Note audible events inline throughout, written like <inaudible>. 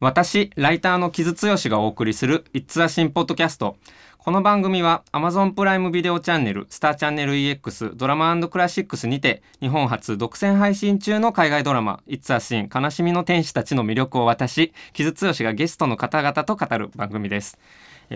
私、ライターの木津剛がお送りする It's a Sin ポッドキャスト。この番組は Amazon プライムビデオチャンネル、スターチャンネル EX、ドラマクラシックスにて日本初独占配信中の海外ドラマ It's a Sin 悲しみの天使たちの魅力を私、木津剛がゲストの方々と語る番組です。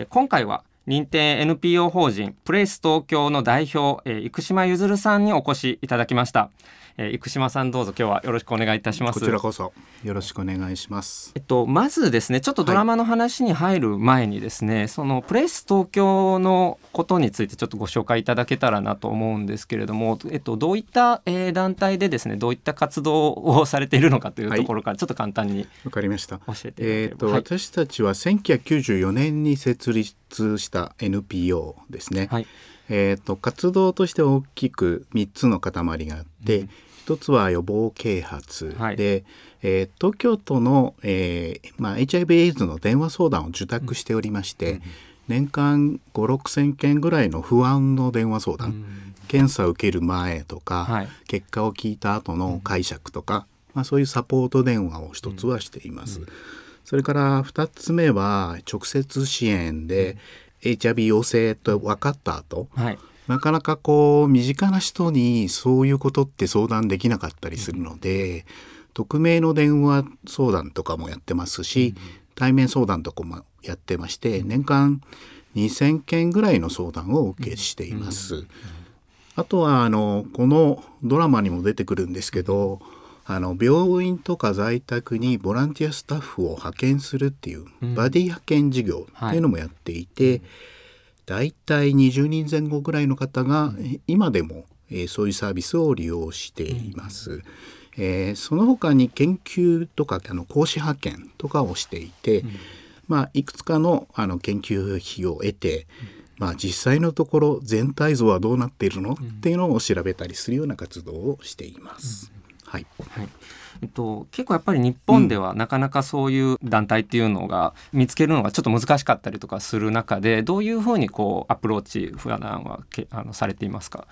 今回は認定 NPO 法人プレイス東京の代表、生島ゆずるさんにお越しいただきました。えー、生島さんどうぞ今日はよろしくお願いいたします。こちらこそよろしくお願いします。えっとまずですねちょっとドラマの話に入る前にですね、はい、そのプレイス東京のことについてちょっとご紹介いただけたらなと思うんですけれどもえっとどういった、えー、団体でですねどういった活動をされているのかというところからちょっと簡単にわ、かりました。教えてえっと、はい、私たちは1994年に設立した NPO ですね、はいえーと、活動として大きく3つの塊があって、うん、1つは予防啓発、はい、で、えー、東京都の、えーまあ、HIV/AIDS の電話相談を受託しておりまして、うん、年間5 6千件ぐらいの不安の電話相談、うん、検査を受ける前とか、はい、結果を聞いた後の解釈とか、まあ、そういうサポート電話を1つはしています。それから2つ目は直接支援で、HIV 陽性と分かった後、はい、なかなかこう身近な人にそういうことって相談できなかったりするので、うん、匿名の電話相談とかもやってますし、うん、対面相談とかもやってまして、うん、年間2,000件ぐらいの相談をお受けしています。あとはあのこのドラマにも出てくるんですけどあの病院とか在宅にボランティアスタッフを派遣するっていうバディ派遣事業っていうのもやっていて、だいたい20人前後ぐらいの方が今でも、えー、そういうサービスを利用しています。えー、その他に研究とかあの講師派遣とかをしていて、うん、まあ、いくつかのあの研究費を得て、まあ、実際のところ全体像はどうなっているの、っていうのを調べたりするような活動をしています。うんはい、はい。えっと、結構やっぱり日本ではなかなかそういう団体っていうのが見つけるのがちょっと難しかったりとかする中でどういうふうにこうアプローチ普段はけあのされていますか？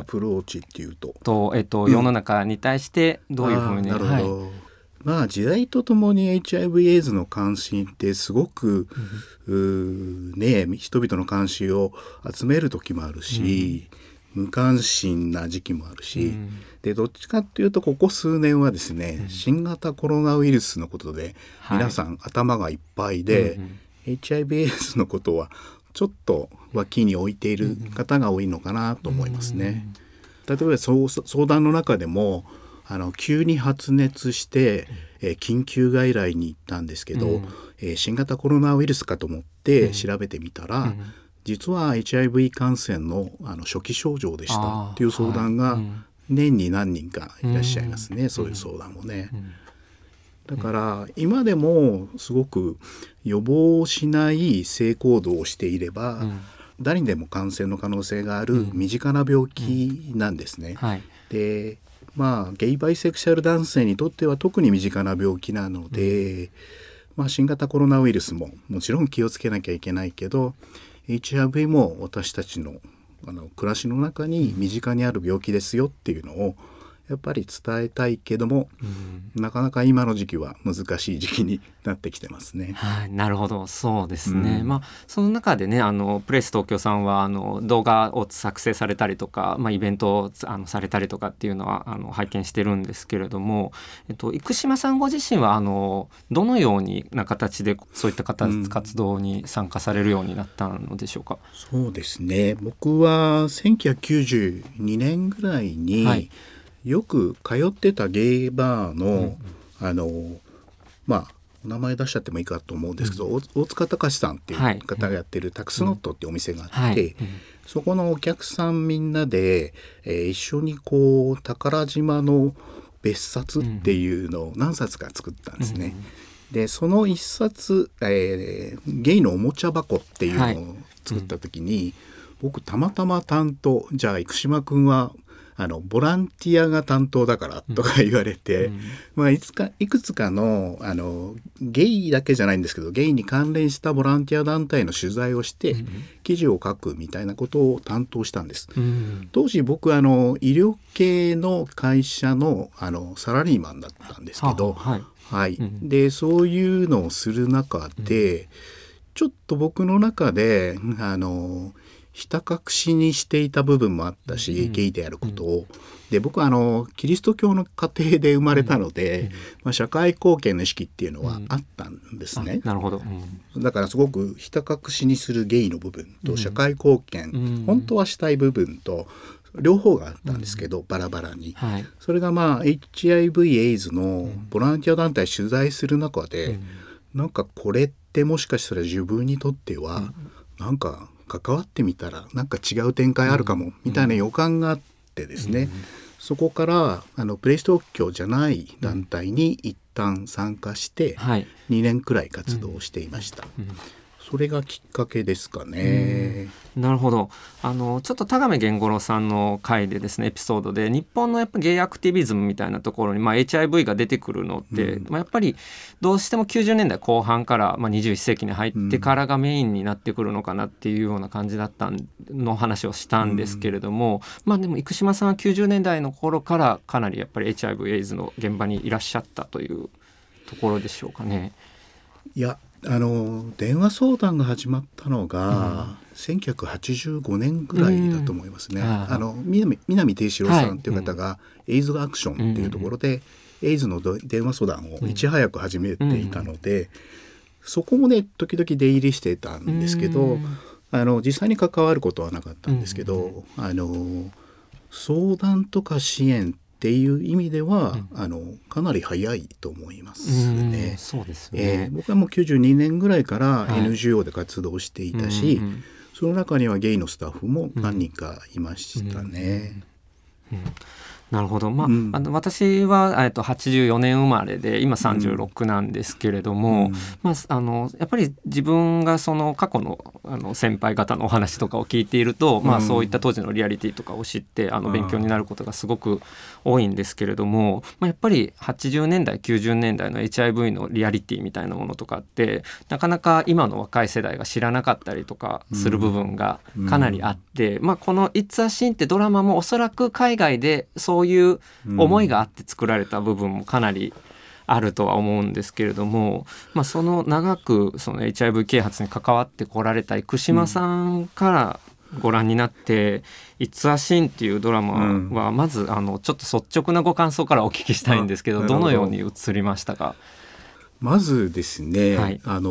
アプローチっていうと？と、えっと、世の中に対してどういうふうに、なるほど、はい、まあ時代とともに HIV/AIDS の関心ってすごく、うん、ね人々の関心を集める時もあるし、うん無関心な時期もあるし、うん、でどっちかっていうとここ数年はですね、うん、新型コロナウイルスのことで皆さん頭がいっぱいで、はい HIV/AIDS のことはちょっと脇に置いている方が多いのかなと思いますね。例えば相談の中でもあの急に発熱して、えー、緊急外来に行ったんですけど、うん、えー、新型コロナウイルスかと思って調べてみたら、うん実は HIV 感染のあの初期症状でしたっていう相談が年に何人かいらっしゃいますね、そういう相談もね。だから今でもすごく予防しない性行動をしていれば、誰にでも感染の可能性がある身近な病気なんですね。でまあゲイバイセクシャル男性にとっては特に身近な病気なので、まあ、新型コロナウイルスももちろん気をつけなきゃいけないけど HIV も私たちのあの暮らしの中に身近にある病気ですよっていうのをやっぱり伝えたいけども、うん、なかなか今の時期は難しい時期になってきてますね。はい、なるほど、そうですね。うん、まあその中でね、あのプレス東京さんはあの動画を作成されたりとか、まあイベントをあのされたりとかっていうのはあの拝見してるんですけれども、えっと生島さんご自身はあのどのようにな形でそういった方、活動に参加されるようになったのでしょうか？そうですね。僕は1992年ぐらいに、はいよく通ってたゲイバーの、うん、あのまあお名前出しちゃってもいいかと思うんですけど、うん、大塚隆さんっていう方がやってるタクスノットっていうお店があって、そこのお客さんみんなで、えー、一緒にこう宝島の別冊っていうのを何冊か作ったんですね。でその一冊、えー、ゲイのおもちゃ箱っていうのを作った時に、はいうん、僕たまたま担当じゃあ生島君はあのボランティアが担当だからとか言われて、うん、まあ、いつかいくつかのあのゲイだけじゃないんですけどゲイに関連したボランティア団体の取材をして、記事を書くみたいなことを担当したんです。うん、当時僕あの医療系の会社のあのサラリーマンだったんですけど、はい、はい、でそういうのをする中で、ちょっと僕の中であのひた隠しにしていた部分もあったし、うん、ゲイであることを。で僕はあのキリスト教の家庭で生まれたので、うん、まあ、社会貢献の意識っていうのはあったんですね。なるほど、だからすごくひた隠しにするゲイの部分と社会貢献、本当はしたい部分と両方があったんですけど、バラバラに、はい、それがまあ HIV エイズのボランティア団体取材する中で、うん、なんかこれってもしかしたら自分にとっては、うん、なんか関わってみたらなんか違う展開あるかも、みたいな予感があってですね、そこからあのプレイスト教じゃない団体に一旦参加して2年くらい活動していました。それがきっかけですかね。なるほどあのちょっと田亀源五郎さんの回でですねエピソードで日本のやっぱゲイアクティビズムみたいなところに、まあ、HIV が出てくるのって、うん、まあ、やっぱりどうしても90年代後半から、まあ、21世紀に入ってからがメインになってくるのかなっていうような感じだったの話をしたんですけれども、うん、まあでも生島さんは90年代の頃からかなりやっぱり HIV エイズの現場にいらっしゃったというところでしょうかね。いやあの電話相談が始まったのが、うん、1985年ぐらいだと思いますね。うん、あの南南定四郎さんという方が、はい、エイズアクションっていうところで、うん、エイズの電話相談をいち早く始めていたので、そこもね時々出入りしてたんですけど、あの実際に関わることはなかったんですけど、あの相談とか支援っていう意味では、うん、あのかなり早いと思いますね。そうですね、えー、僕はもう92年ぐらいから NGO で活動していたし、はい、その中にはゲイのスタッフも何人かいましたね。うんなるほど、まあ、うん、あの私は、えっと、84年生まれで今36なんですけれども、うん、まあ、あのやっぱり自分がその過去のあの先輩方のお話とかを聞いていると、うん、まあ、そういった当時のリアリティとかを知ってあの勉強になることがすごく多いんですけれども、まあ、やっぱり80年代90年代の HIV のリアリティみたいなものとかってなかなか今の若い世代が知らなかったりとかする部分がかなりあって、まあ、この「It's a Sin」ってドラマもおそらく海外でそうそういう思いがあって作られた部分もかなりあるとは思うんですけれども、まあ、その長くその HIV 啓発に関わってこられた生島さんからご覧になって「It's a Sin」っていうドラマはまずあのちょっと率直なご感想からお聞きしたいんですけど。どのように映りましたか？まずですね、はい、あの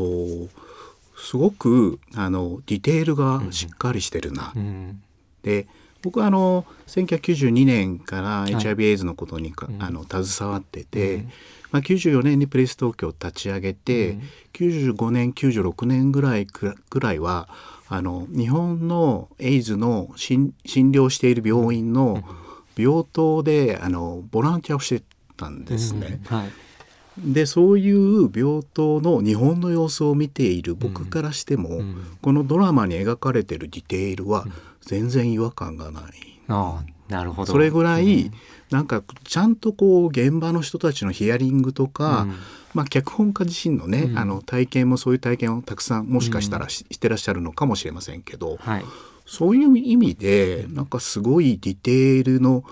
すごくあのディテールがしっかりしてるな。うん、で僕はあの1992年から HIV エイズのことにか、はい、あの携わってて、うん、まあ、94年にプレイス東京を立ち上げて、うん、95年96年ぐらいくらいはあの日本のエイズの診療している病院の病棟であのボランティアをしてたんですね。うん。はい、でそういう病棟の日本の様子を見ている僕からしても、このドラマに描かれてるディテールは、全然違和感がない。あなるほど。それぐらい、うん、なんかちゃんとこう現場の人たちのヒアリングとか、うん、まあ、脚本家自身のね、うん、あの体験もそういう体験をたくさんもしかしたらし,、してらっしゃるのかもしれませんけど、はい、そういう意味でなんかすごいディテールの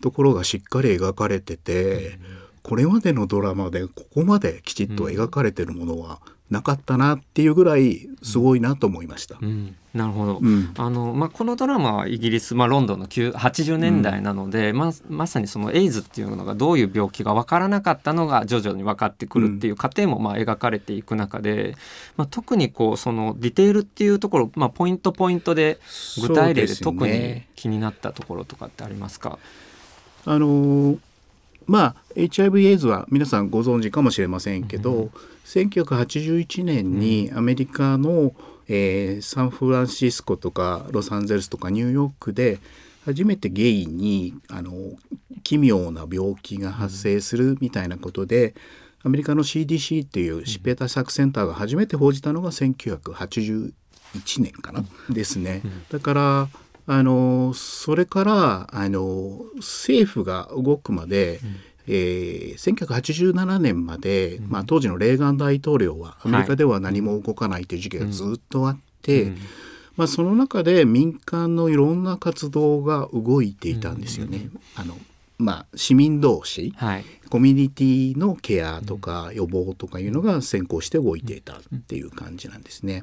ところがしっかり描かれてて、これまでのドラマでここまできちっと描かれてるものは、なかったなっていうぐらいすごいなと思いました。うん、なるほど、うん、あのまあ、このドラマはイギリス、まあ、ロンドンの80年代なので、うん、まあ、まさにそのエイズっていうのがどういう病気が分からなかったのが徐々に分かってくるっていう過程もまあ描かれていく中で、まあ、特にこうそのディテールっていうところ、まあ、ポイントポイントで具体例で特に気になったところとかってありますか？あのーまあ HIV エイズは皆さんご存知かもしれませんけど、うん、1981年にアメリカの、えー、サンフランシスコとかロサンゼルスとかニューヨークで初めてゲイにあの奇妙な病気が発生するみたいなことで、アメリカの CDC っていう疾病対策センターが初めて報じたのが1981年かな、ですね。だからあのそれからあの政府が動くまで、うん。えー、1987年まで、うん、まあ、当時のレーガン大統領はアメリカでは何も動かないという時期がずっとあって、うん、まあ、その中で民間のいろんな活動が動いていたんですよね。あのまあ、市民同士、はい、コミュニティのケアとか予防とかいうのが先行して動いていたっていう感じなんですね。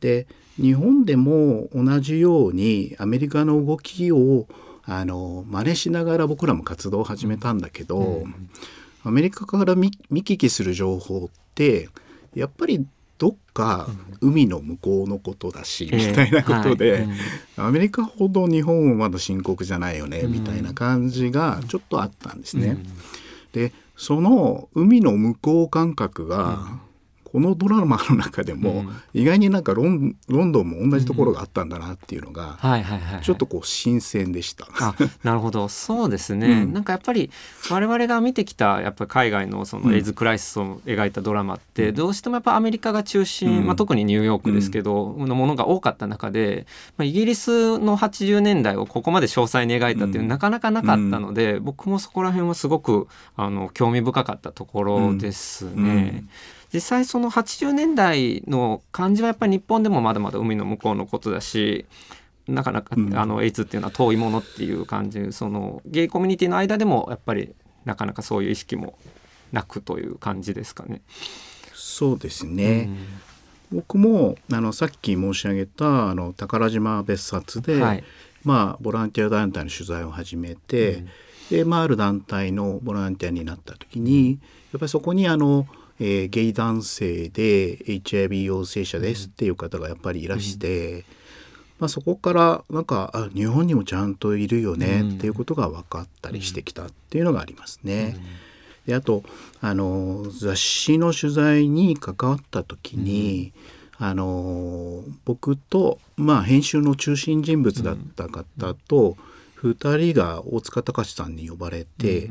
で日本でも同じようにアメリカの動きをあの真似しながら僕らも活動を始めたんだけど、アメリカから見聞きする情報ってやっぱりどっか海の向こうのことだし、みたいなことで、アメリカほど日本はまだ深刻じゃないよね、みたいな感じがちょっとあったんですね。でその海の向こう感覚がこのドラマの中でも、意外になんかロン、ロンドンも同じところがあったんだなっていうのが、ちょっとこう新鮮でした。あなるほど。そうですね、うん、なんかやっぱり我々が見てきたやっぱり海外のそのエイズ crisis を描いたドラマって、どうしてもやっぱアメリカが中心、うん、まあ、特にニューヨークですけど、のものが多かった中で、まあ、イギリスの80年代をここまで詳細に描いたっていうなかなかなかったので、僕もそこら辺はすごくあの興味深かったところですね。実際その80年代の感じはやっぱり日本でもまだまだ海の向こうのことだしなかなか、あのエイズっていうのは遠いものっていう感じそのゲイコミュニティの間でもやっぱりなかなかそういう意識もなくという感じですかね。そうですね、うん、僕もあのさっき申し上げたあの宝島別冊で、はい、まあ、ボランティア団体の取材を始めて、うん、で、まあ、ある団体のボランティアになった時に、やっぱりそこにあのえー、ゲイ男性で HIV 陽性者ですっていう方がやっぱりいらして、うん、まあ、そこからなんかあ日本にもちゃんといるよねっていうことが分かったりしてきたっていうのがありますね。うん、であとあの雑誌の取材に関わった時に、うん、あの僕と、まあ、編集の中心人物だった方と、2人が大塚隆さんに呼ばれて、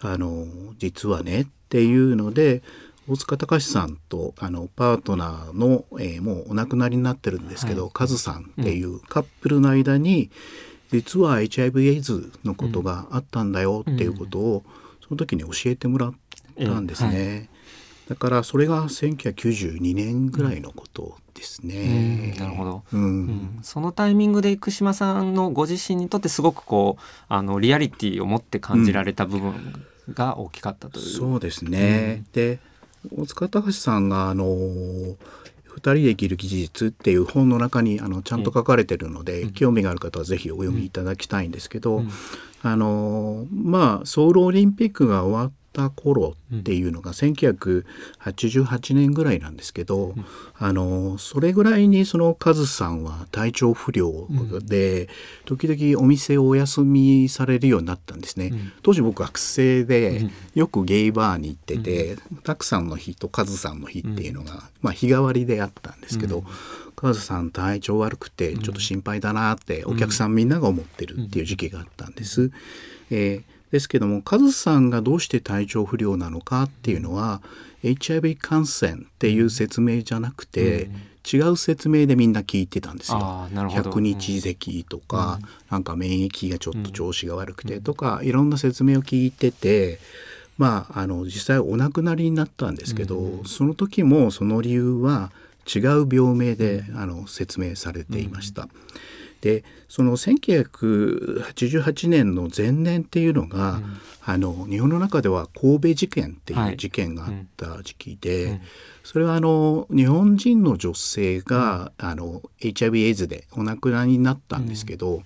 あの実はねっていうので大塚隆さんとあのパートナーの、えー、もうお亡くなりになってるんですけど、はい、カズさんっていうカップルの間に、実は HIV エイズのことがあったんだよっていうことを、その時に教えてもらったんですね。はい、だからそれが1992年ぐらいのことですね。うん、なるほど、うん、うん、そのタイミングで生島さんのご自身にとってすごくこうあのリアリティを持って感じられた部分が大きかったという。そうですね。で大塚隆さんがあの二人で生きる技術っていう本の中にあのちゃんと書かれてるので、興味がある方はぜひお読みいただきたいんですけど、あのまあソウルオリンピックが終わった頃っていうのが1988年ぐらいなんですけど、うん、あのそれぐらいにそのカズさんは体調不良で、うん、時々お店をお休みされるようになったんですね、うん、当時僕学生でよくゲイバーに行ってて、たくさんの日とカズさんの日っていうのが、まあ、日替わりであったんですけど、カズさん体調悪くてちょっと心配だなってお客さんみんなが思ってるっていう時期があったんです。えーですけどもカズさんがどうして体調不良なのかっていうのは HIV 感染っていう説明じゃなくて、うん、違う説明でみんな聞いてたんですよ。100日咳とか、うん、なんか免疫がちょっと調子が悪くてとか、うん、いろんな説明を聞いてて。まあ、あの実際お亡くなりになったんですけど、うん、その時もその理由は違う病名であの説明されていました。でその1988年の前年っていうのが、うん、あの日本の中では神戸事件っていう事件があった時期で、はいうん、それはあの日本人の女性が、うん、あの HIV エイズでお亡くなりになったんですけど、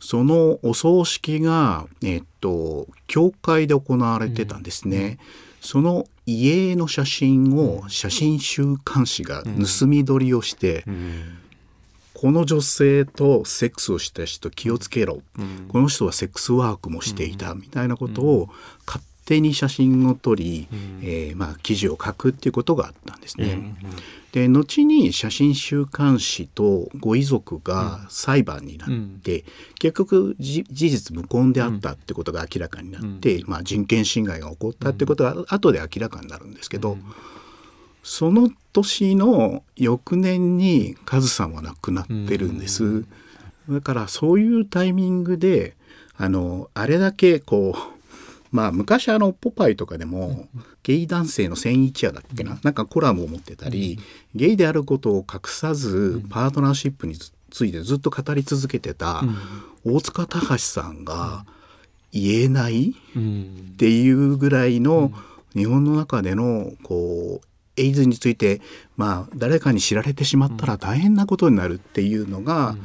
そのお葬式が、えっと、教会で行われてたんですね。その家の写真を写真週刊誌が盗み撮りをして、この女性とセックスをした人気をつけろ、うん、この人はセックスワークもしていたみたいなことを勝手に写真を撮り、うん、えー、まあ、記事を書くっていうことがあったんですね。うん、で後に写真週刊誌とご遺族が裁判になって、結局事実無根であったってことが明らかになって、まあ、人権侵害が起こったってことが後で明らかになるんですけど。その年の翌年にカズさんは亡くなってるんです。だからそういうタイミングであのあれだけこうまあ昔あのポパイとかでもゲイ男性の千一夜だっけななんかコラムを持ってたりゲイであることを隠さずパートナーシップについてずっと語り続けてた大塚隆さんが言えないっていうぐらいの日本の中でのこうエイズについてまあ誰かに知られてしまったら大変なことになるっていうのが、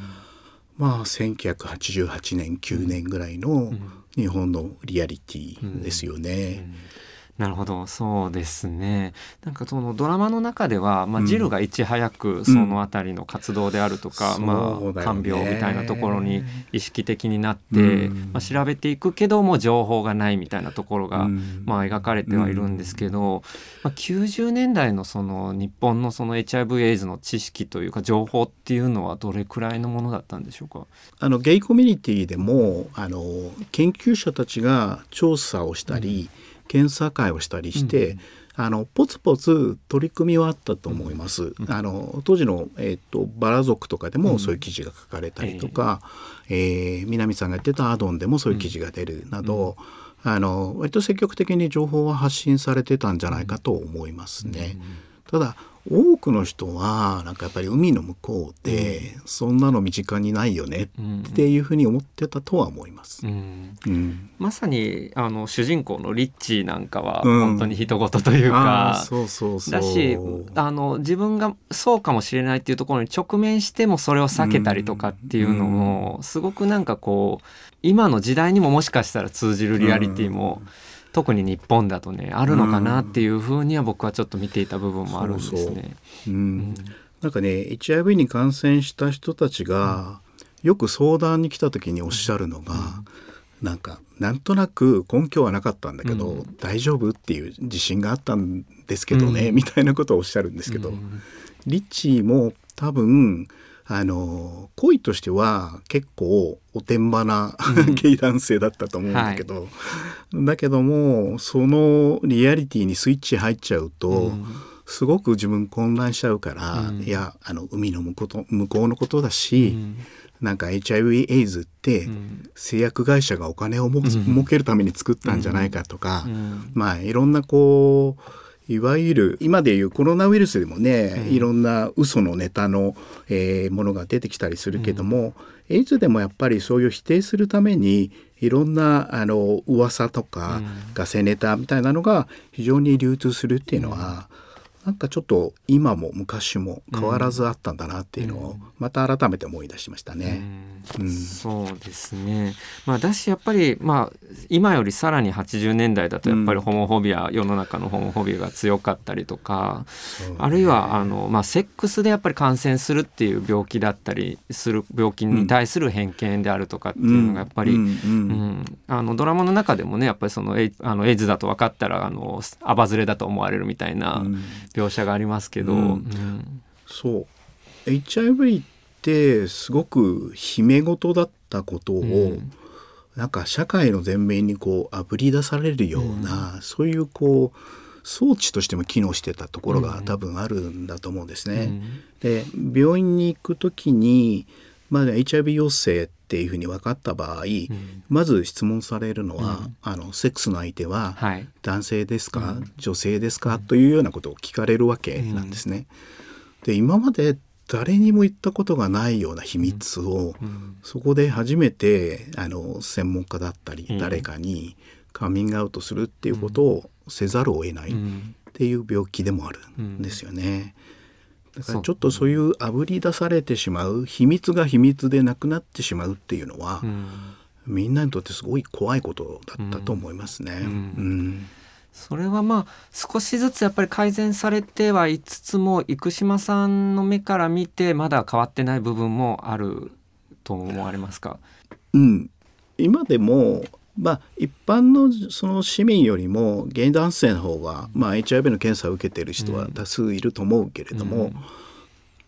まあ1988年9年ぐらいの日本のリアリティですよね。なるほど。そうですね。なんかそのドラマの中では、まあ、ジルがいち早くその辺りの活動であるとか、うん、まあ、看病みたいなところに意識的になって、うん、まあ、調べていくけども情報がないみたいなところが、うん、まあ、描かれてはいるんですけど、まあ、90年代のその日本のその HIV エイズの知識というか情報っていうのはどれくらいのものだったんでしょうか？あのゲイコミュニティでもあの研究者たちが調査をしたり、検査会をしたりして、うんあのポツポツ取り組みはあったと思います。あの当時の、えーと、バラ族とかでもそういう記事が書かれたりとか、うん、えー、南さんが言ってたアドンでもそういう記事が出るなど、うん、あの割と積極的に情報は発信されてたんじゃないかと思いますね。ただ多くの人はなんかやっぱり海の向こうで、そんなの身近にないよねっていうふうに思ってたとは思います。うん。うん、まさにあの主人公のリッチーなんかは本当に人事というか、そうそうそう。だしあの自分がそうかもしれないっていうところに直面してもそれを避けたりとかっていうのも、すごくなんかこう今の時代にももしかしたら通じるリアリティも、うん特に日本だとねあるのかなっていうふうには僕はちょっと見ていた部分もあるんですね。なんかね HIV に感染した人たちがよく相談に来た時におっしゃるのが、うん、なんかなんとなく根拠はなかったんだけど、うん、大丈夫っていう自信があったんですけどね、うん、みたいなことをおっしゃるんですけど、リッチーも多分あの恋としては結構おてんばな、うん、<laughs> ゲイ男性だったと思うんだけど、はい、だけどもそのリアリティにスイッチ入っちゃうと、うん、すごく自分混乱しちゃうから、うん、いやあの海の向こう向こうのことだし、なんか HIV エイズって製薬会社がお金をも、儲けるために作ったんじゃないかとか、まあいろんなこういわゆる今でいうコロナウイルスでもね、うん、いろんな嘘のネタの、えー、ものが出てきたりするけども、うん、エイズでもやっぱりそういう否定するためにいろんなあの噂とか、ガセネタみたいなのが非常に流通するっていうのは、なんかちょっと今も昔も変わらずあったんだなっていうのをまた改めて思い出しましたね。そうですね、まあ、だしやっぱり、まあ、今よりさらに80年代だとやっぱりホモフォビア、うん、世の中のホモフォビアが強かったりとか、ね、あるいはあの、まあ、セックスでやっぱり感染するっていう病気だったりする病気に対する偏見であるとかっていうのがやっぱり、うんあのドラマの中でもねやっぱりそのエイあのエイズだと分かったらあのアバズレだと思われるみたいな。描写がありますけど、そう。HIV ってすごく秘め事だったことを、うん、なんか社会の前面にこうあぶり出されるような、うん、そういうこう装置としても機能してたところが多分あるんだと思うんですね。うん、で病院に行く時にまあ、HIV 陽性っていうふうに分かった場合、うん、まず質問されるのは、うん、あのセックスの相手は男性ですか、はい、女性ですか、というようなことを聞かれるわけなんですね。で今まで誰にも言ったことがないような秘密を、そこで初めてあの専門家だったり誰かにカミングアウトするっていうことをせざるを得ないっていう病気でもあるんですよね。だからちょっとそういうあぶり出されてしまう秘密が秘密でなくなってしまうっていうのは、うん、みんなにとってすごい怖いことだったと思いますね。うん、うんそれはまあ少しずつやっぱり改善されてはいつつも生島さんの目から見てまだ変わってない部分もあると思われますか、うん、今でもまあ、一般のその市民よりもゲイ男性の方が、まあ、HIV の検査を受けている人は多数いると思うけれども、うん、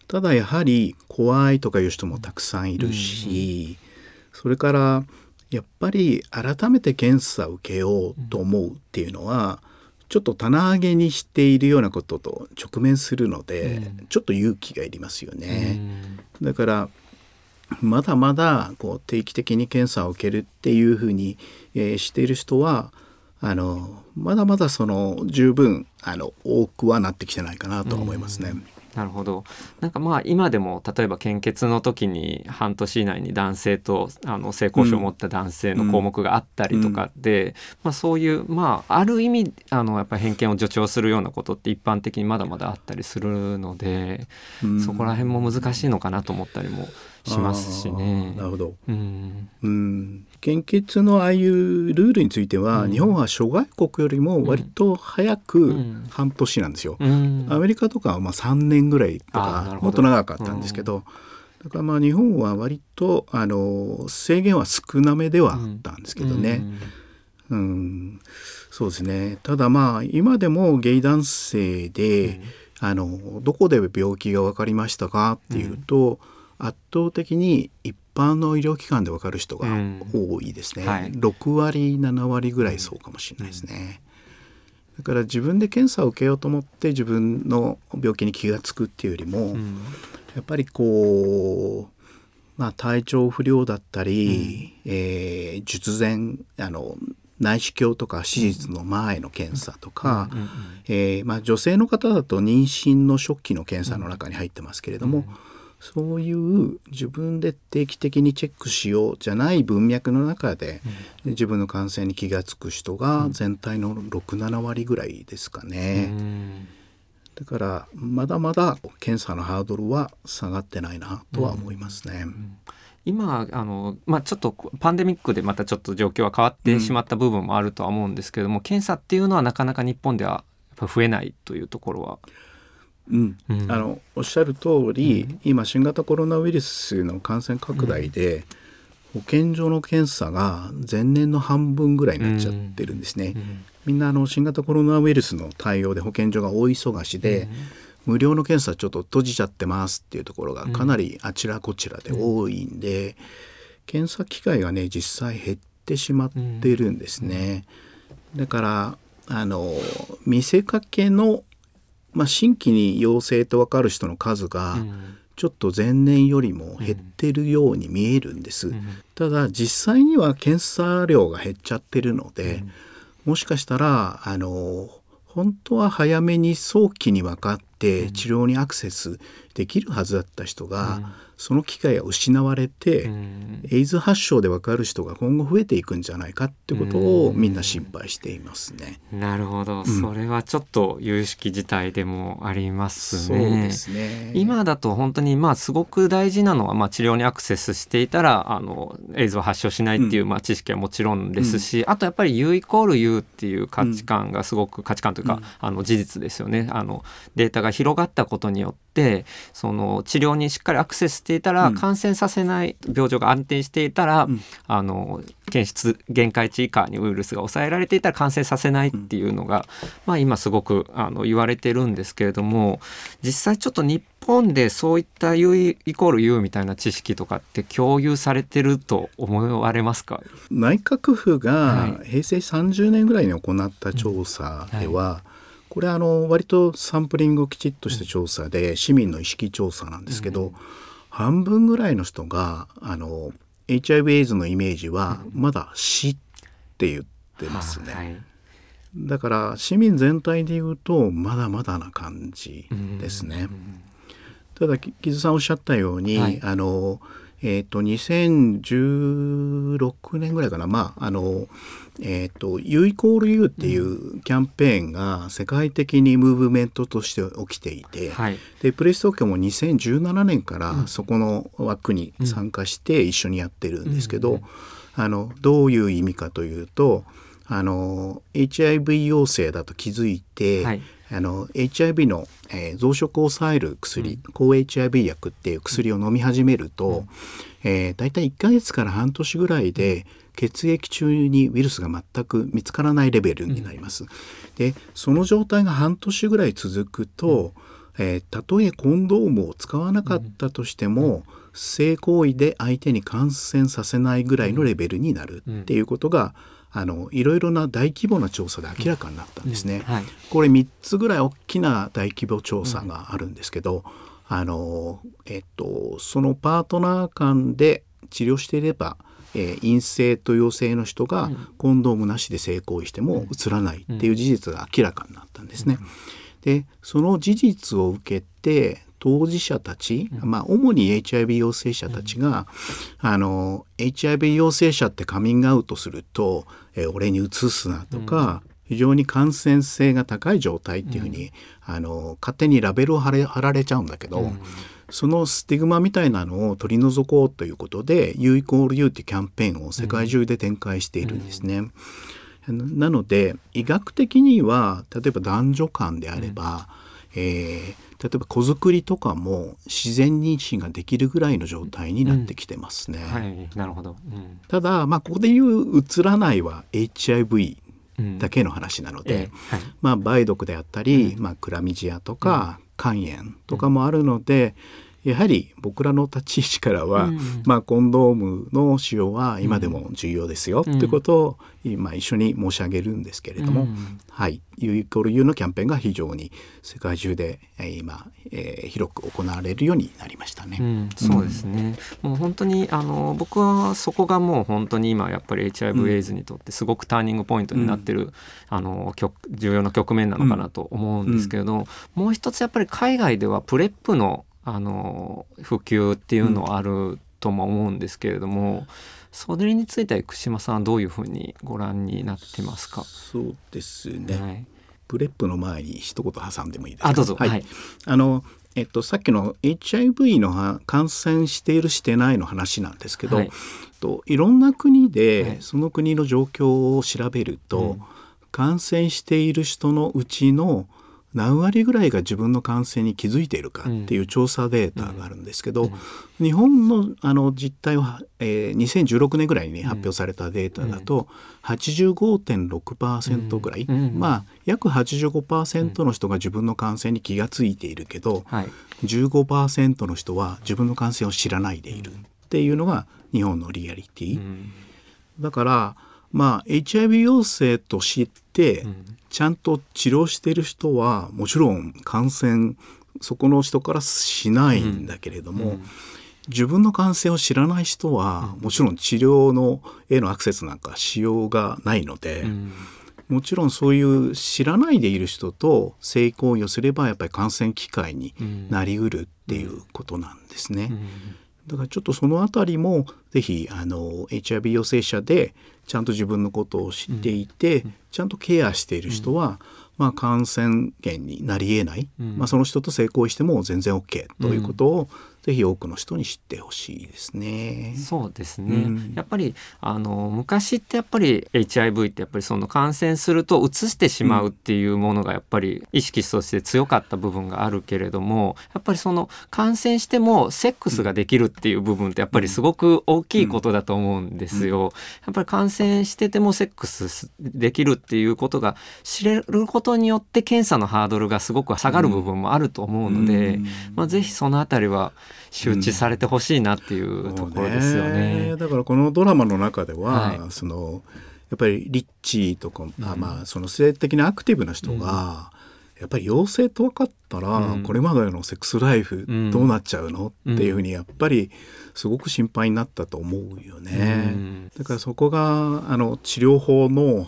ただやはり怖いとかいう人もたくさんいるし、うん、それからやっぱり改めて検査を受けようと思うっていうのは、ちょっと棚上げにしているようなことと直面するので、うん、ちょっと勇気がいりますよね。だからまだまだこう定期的に検査を受けるっていうふうに、えー、している人はあのまだまだその十分あの多くはなってきてないかなと思いますね。うんなるほど。なんかまあ今でも例えば献血の時に半年以内に男性とあの性交渉を持った男性の項目があったりとかで、うん、まあ、そういうまあある意味あのやっぱり偏見を助長するようなことって一般的にまだまだあったりするので、うん、そこら辺も難しいのかなと思ったりもしますしね。なるほど、うん、うん。献血のああいうルールについては、うん、日本は諸外国よりも割と早く半年なんですよ。うん、アメリカとかはまあ3年ぐらいとかもっと長かったんですけど、だからまあ日本は割とあの制限は少なめではあったんですけどね。うん、うん、そうですね。ただまあ今でもゲイ男性で、あのどこで病気が分かりましたかっていうと、圧倒的に一般の医療機関で分かる人が多いですね、うんはい、6割7割ぐらいそうかもしれないですね、だから自分で検査を受けようと思って自分の病気に気が付くっていうよりも、うん、やっぱりこうまあ体調不良だったり、うん、えー、術前あの内視鏡とか手術の前の検査とか、えまあ、女性の方だと妊娠の初期の検査の中に入ってますけれども、うんそういう自分で定期的にチェックしようじゃない文脈の中で、うん、自分の感染に気が付く人が全体の67割ぐらいですかね。だからまだまだ検査のハードルは下がってないなとは思いますね。うん今あの、まあ、ちょっとパンデミックでまたちょっと状況は変わってしまった部分もあるとは思うんですけども、うん、検査っていうのはなかなか日本では増えないというところはうん、あのおっしゃる通り、うん、今新型コロナウイルスの感染拡大で、保健所の検査が前年の半分ぐらいになっちゃってるんですね。みんなあの新型コロナウイルスの対応で保健所が大忙しで、無料の検査ちょっと閉じちゃってますっていうところがかなりあちらこちらで多いんで、検査機会がね実際減ってしまってるんですね。だからあの見せかけのまあ、新規に陽性と分かる人の数がちょっと前年よりも減ってるように見えるんです、うん、ただ実際には検査量が減っちゃってるので、うん、もしかしたらあの本当は早めに早期に分かって治療にアクセスできるはずだった人が、その機会が失われて、うん、エイズ発症で分かる人が今後増えていくんじゃないかってことをみんな心配していますね。なるほど、うん、それはちょっと有識事態でもありますね。そうですね。今だと本当にまあすごく大事なのは、まあ、治療にアクセスしていたらあのエイズを発症しないっていう、まあ、知識はもちろんですし、あとやっぱり U イコール U っていう価値観がすごく価値観というか、あの事実ですよね。あのデータが広がったことによってその治療にしっかりアクセスしていたら、感染させない。病状が安定していたら、あの検出限界値以下にウイルスが抑えられていたら感染させないっていうのが、まあ、今すごくあの言われてるんですけれども実際ちょっと日本でそういった U イコール U みたいな知識とかって共有されてると思われますか？内閣府が平成30年ぐらいに行った調査では、はい。これあの割とサンプリングをきちっとした調査で市民の意識調査なんですけど、半分ぐらいの人があの HIV エイズのイメージはまだ死って言ってますね。はい、だから市民全体で言うとまだまだな感じですね。ただ木津さんおっしゃったように、はい、あのえっ、ー、と2016年ぐらいかなまああのえっ、ー、と U イコール U っていうキャンペーンが世界的にムーブメントとして起きていて、はい、でプレス東京も2017年からそこの枠に参加して一緒にやってるんですけど、あのどういう意味かというとあの HIV 陽性だと気づいて、はい、あの HIV の、えー、増殖を抑える薬、うん、抗 HIV 薬っていう薬を飲み始めると、うん。えー、大体1ヶ月から半年ぐらいで血液中にウイルスが全く見つからないレベルになります。うん、でその状態が半年ぐらい続くと、えー、たとえコンドームを使わなかったとしても、性行為で相手に感染させないぐらいのレベルになるっていうことが、あのいろいろな大規模な調査で明らかになったんですね。うん。はい、これ3つぐらい大きな大規模調査があるんですけど、あのえっと、そのパートナー間で治療していればえー、陰性と陽性の人がコンドームなしで性行為してもうつらないっていう事実が明らかになったんですね。でその事実を受けて当事者たち、まあ、主に HIV 陽性者たちが、あの HIV 陽性者ってカミングアウトすると、えー、俺にうつすなとか、非常に感染性が高い状態っていうふうに、あの勝手にラベルを貼られちゃうんだけど、そのスティグマみたいなのを取り除こうということで U イコール U っていうキャンペーンを世界中で展開しているんですね。なので医学的には例えば男女間であれば、うん、えー例えば子作りとかも自然妊娠ができるぐらいの状態になってきてますね。うん。はい、なるほど、うん、ただ、まあ、ここでいううつらないは HIV だけの話なので、うんえーはい、まあ、梅毒であったり、まあ、クラミジアとか、肝炎とかもあるので、やはり僕らの立ち位置からは、うん、まあ、コンドームの使用は今でも重要ですよ、うん、ってことを今一緒に申し上げるんですけれども、うん、はい、U イコール U のキャンペーンが非常に世界中で今、えー、広く行われるようになりましたね。うん、そうですね、もう本当にあの僕はそこがもう本当に今やっぱり HIV エイズにとってすごくターニングポイントになってる、あの重要な局面なのかなと思うんですけれど、もう一つやっぱり海外では PrEP のあの普及っていうのはあるとも思うんですけれども、うん、それについては生島さんはどういうふうにご覧になってますか？そうですね、はい、 PrEP の前に一言挟んでもいいですか？あどうぞ、はい、はい、あのえっと、さっきの HIV の感染しているしてないの話なんですけど、はい、といろんな国でその国の状況を調べると、うん、感染している人のうちの何割ぐらいが自分の感染に気づいているかっていう調査データがあるんですけど、日本のあの実態は、えー、2016年ぐらいに発表されたデータだと85.6%ぐらい、まあ約85%の人が自分の感染に気が付いているけど、はい、15%の人は自分の感染を知らないでいるっていうのが日本のリアリティ。だからまあ HIV 陽性と知ってちゃんと治療している人はもちろん感染そこの人からしないんだけれども、うん。うん、自分の感染を知らない人は、もちろん治療のへのアクセスなんかしようがないので、もちろんそういう知らないでいる人と性行為をすればやっぱり感染機会になりうるっていうことなんですね。だからちょっとそのあたりもぜひあの HIV 陽性者でちゃんと自分のことを知っていて、うん、ちゃんとケアしている人は、まあ、感染源になりえない、まあ、その人と性行為しても全然 OK ということをぜひ多くの人に知ってほしいですね。そうですね。うん、やっぱりあの昔ってやっぱり HIV ってやっぱりその感染するとうつしてしまうっていうものがやっぱり意識として強かった部分があるけれども、やっぱりその感染してもセックスができるっていう部分ってやっぱりすごく大きいことだと思うんですよ。やっぱり感染しててもセックスできるっていうことが知れることによって検査のハードルがすごく下がる部分もあると思うので、まあぜひそのあたりは周知されてほしいなっていうところですよね。ね。だからこのドラマの中では、はい、そのやっぱりリッチーとか、うん、あまあその性的なアクティブな人が、うん、やっぱり陽性と分かったら、うん、これまでのセックスライフどうなっちゃうの、っていうふうにやっぱりすごく心配になったと思うよね。だからそこがあの治療法の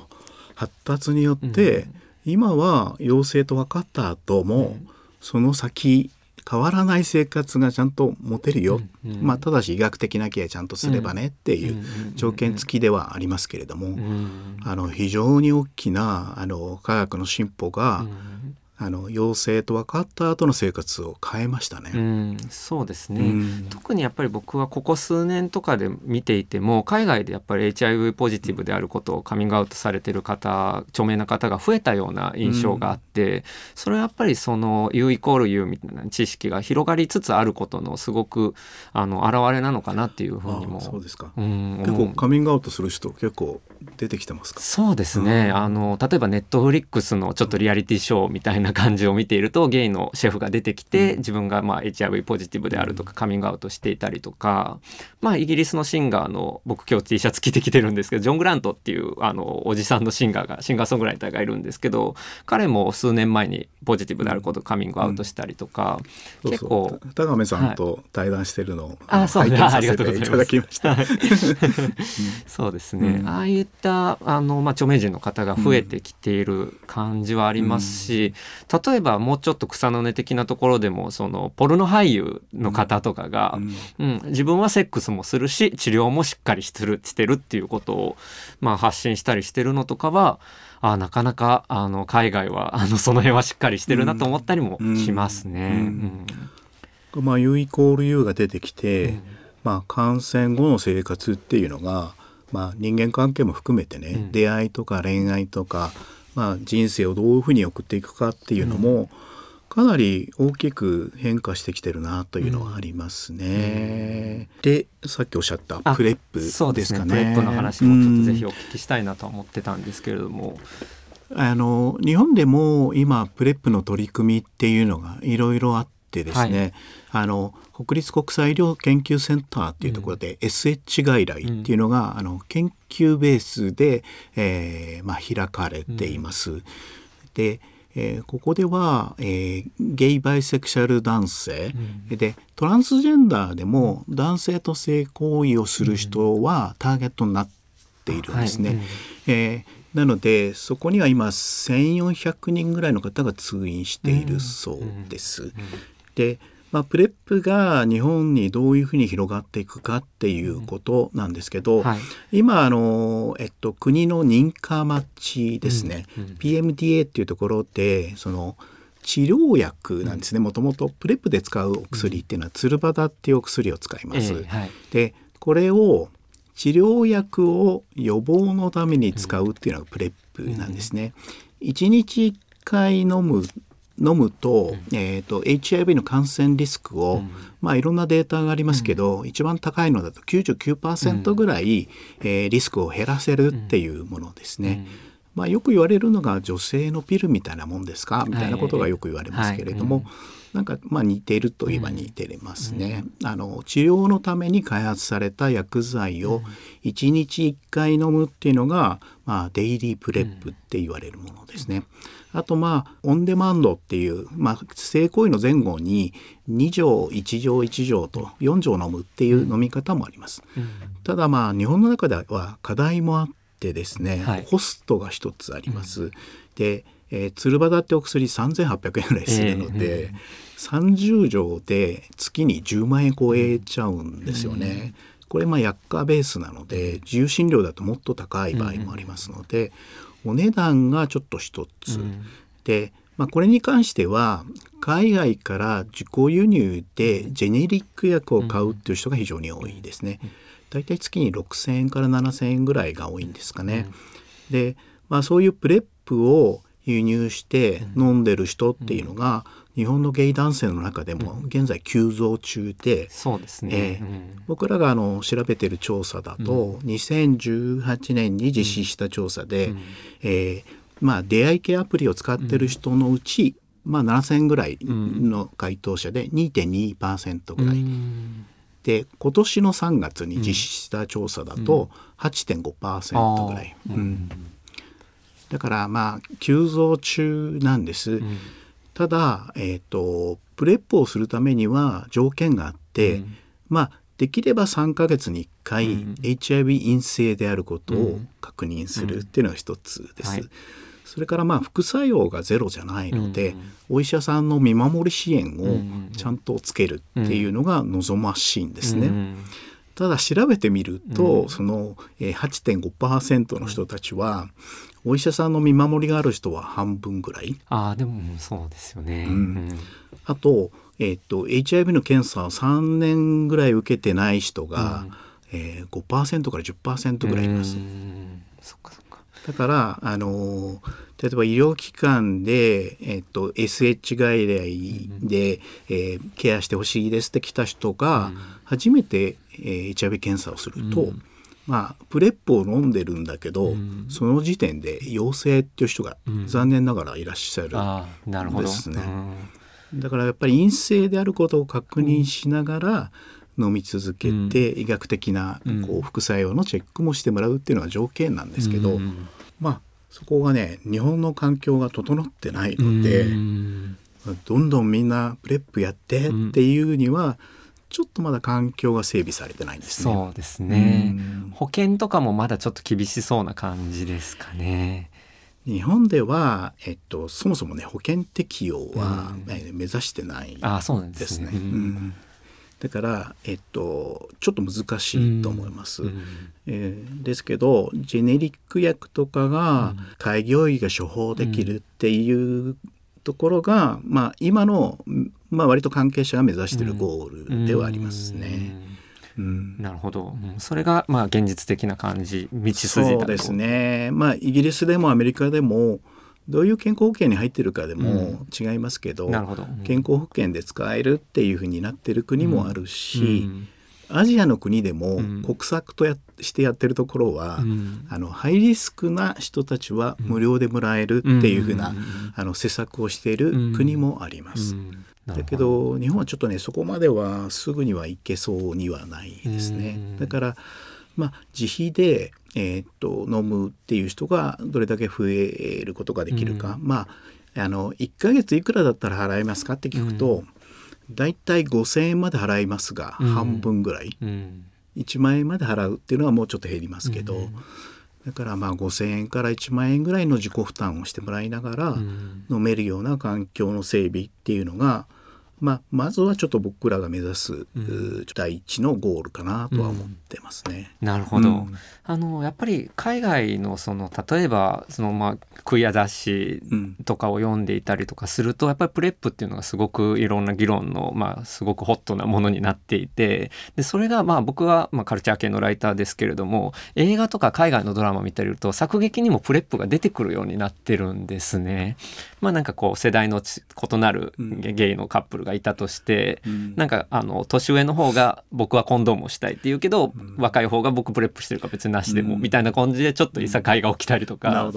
発達によって、今は陽性と分かった後も、その先変わらない生活がちゃんと持てるよ、うんうん、まあ、ただし医学的なケアちゃんとすればねっていう条件付きではありますけれども、あの非常に大きなあの科学の進歩が、あの陽性と分かった後の生活を変えましたね。うん、そうですね、うん、特にやっぱり僕はここ数年とかで見ていても海外でやっぱり HIV ポジティブであることをカミングアウトされてる方著名な方が増えたような印象があって、うん、それはやっぱりその U イコール U みたいな知識が広がりつつあることのすごくあの表れなのかなっていうふうにもそうですか、うん、結構カミングアウトする人結構出てきてますか？そうですね、あの例えばネットフリックスのちょっとリアリティショーみたいなな感じを見ているとゲイのシェフが出てきて自分がまあ HIV ポジティブであるとかカミングアウトしていたりとか、まあ、イギリスのシンガーの僕今日 T シャツ着てきてるんですけどジョン・グラントっていうあのおじさんのシンガーがシンガーソングライターがいるんですけど彼も数年前にポジティブであることをカミングアウトしたりとか、うん、結構田亀さんと対談してるのを、はい、あそうですありがとうございます。<laughs> そうですね、うん、ああいったあの、まあ、著名人の方が増えてきている感じはありますし、うん、例えばもうちょっと草の根的なところでもそのポルノ俳優の方とかが、うん、自分はセックスもするし治療もしっかりしてるしてるっていうことを、まあ、発信したりしてるのとかはあなかなかあの海外はあのその辺はしっかりしてるなと思ったりもしますね。まあ、U イコール U が出てきて、まあ、感染後の生活っていうのが、まあ、人間関係も含めてね、出会いとか恋愛とか、まあ、人生をどういうふうに送っていくかっていうのも、かなり大きく変化してきてるなというのはありますね。うん、でさっきおっしゃった PrEP ですかね。ね PrEP の話もちょっとぜひお聞きしたいなと思ってたんですけれども。あの日本でも今 PrEP の取り組みっていうのがいろいろあってですね、はい、あの国立国際医療研究センターっていうところで、うん、SH 外来っていうのが、うん、あの研究ベースで、えーまあ、開かれています。うん、でえー、ここでは、えー、ゲイバイセクシャル男性、うん、でトランスジェンダーでも男性と性行為をする人はターゲットになっているんですね。はい。うん、えー、なのでそこには今1,400人ぐらいの方が通院しているそうです。でまあ、プレップが日本にどういうふうに広がっていくかっていうことなんですけど、うん。はい、今あの、えっと、国の認可待ちですね、うんうん、PMDA っていうところでその治療薬なんですね。もともと PrEP で使うお薬っていうのはツルバダっていうお薬を使います。えーはい、でこれを治療薬を予防のために使うっていうのが PrEP なんですね。1日1回飲む飲むと,、えーと、HIV の感染リスクを、うん、まあ、いろんなデータがありますけど、うん、一番高いのだと99%ぐらい、うん、えー、リスクを減らせるっていうものですね。まあ、よく言われるのが女性のピルみたいなもんですか？みたいなことがよく言われますけれども、なんかまあ似ているといえば似ていますね、うん、あの治療のために開発された薬剤を1日1回飲むっていうのが、まあ、デイリープレップって言われるものですね。あとまあオンデマンドっていう、まあ、性行為の前後に2錠1錠1錠と4錠飲むっていう飲み方もあります。うん、ただまあ日本の中では課題もあってですね、はい、コストが一つあります。うん、でえー、鶴葉だってお薬3800円ぐらいするので、えー、30錠で月に10万円超えちゃうんですよね。うん、これまあ薬価ベースなので自由診療だともっと高い場合もありますので、お値段がちょっと一つ、うん、で、まあ、これに関しては海外から自己輸入でジェネリック薬を買うっていう人が非常に多いですね。だいたい月に6,000円から7,000円ぐらいが多いんですかね。で、まあ、そういうプレップを輸入して飲んでる人っていうのが、日本のゲイ男性の中でも現在急増中で、そうですね、僕らがあの調べてる調査だと、2018年に実施した調査で、えまあ、出会い系アプリを使ってる人のうち、まあ、7,000ぐらいの回答者で2.2%ぐらい。で今年の3月に実施した調査だと8.5%ぐらい。うん。だからまあ急増中なんです。うん、ただ、えーと、プレップをするためには条件があって、うん、まあできれば3ヶ月に1回、うん、HIV 陰性であることを確認するっていうのが一つです。はい、それからまあ副作用がゼロじゃないので、お医者さんの見守り支援をちゃんとつけるっていうのが望ましいんですね。ただ調べてみると、うん、その8.5%の人たちは、お医者さんの見守りがある人は半分ぐらい。あでもそうですよね。うん、あと,、えーと、HIV の検査を3年ぐらい受けてない人が、うん。えー、5%から10%ぐらいいます。そっかそっか。だからあの例えば医療機関で、えーと、SH 外来で、うん、えー、ケアしてほしいですって来た人が初めて、えー、HIV 検査をすると、うんまあプレップを飲んでるんだけど、うん、その時点で陽性っていう人が残念ながらいらっしゃるんですね。だからやっぱり陰性であることを確認しながら飲み続けて、医学的なこう副作用のチェックもしてもらうっていうのは条件なんですけど、まあそこがね日本の環境が整ってないので、どんどんみんなプレップやってっていうには、ちょっとまだ環境が整備されてないんですね。そうですね。保険とかもまだちょっと厳しそうな感じですかね。日本では、えっと、そもそもね保険適用は、ね、目指してないですね。だから、えっと、ちょっと難しいと思います。うん、えー、ですけどジェネリック薬とかが開業医が処方できるっていうところが、まあ、今の、まあ、割と関係者が目指しているゴールではありますね。うん、なるほど、うん、それがまあ現実的な感じ道筋そうですね。まあイギリスでもアメリカでもどういう健康保険に入ってるかでも違いますけどうんど。うん、健康保険で使えるっていうふうになってる国もあるし、うん。アジアの国でも国策とやしてやってるところは、うん、あのハイリスクな人たちは無料でもらえるっていうふうな、あの施策をしている国もあります。だけど日本はちょっとねそこまではすぐにはいけそうにはないですね。だからまあ、自費で、えー、っと飲むっていう人がどれだけ増えることができるか、まああの1ヶ月いくらだったら払えますかって聞くと、大体5,000円まで払いますが、うん、半分ぐらい、うん、1万円まで払うっていうのはもうちょっと減りますけど、うん、だからまあ5,000円から1万円ぐらいの自己負担をしてもらいながら、飲めるような環境の整備っていうのがまあ、まずはちょっと僕らが目指す、うん、第一のゴールかなとは思ってますね。うん、なるほど、うん、あのやっぱり海外のその例えばその、まあ、クイア雑誌とかを読んでいたりとかすると、やっぱり PrEP っていうのがすごくいろんな議論の、まあ、すごくホットなものになっていてでそれがまあ僕は、まあ、カルチャー系のライターですけれども映画とか海外のドラマ見てると作劇にも PrEP が出てくるようになってるんですね。まあ、なんかこう世代の異なるゲイのカップルがいたとして、うん、なんかあの年上の方が僕はコンドームをしたいって言うけど、うん、若い方が僕 PrEP してるから別になしでも、みたいな感じでちょっといさかいが起きたりとか。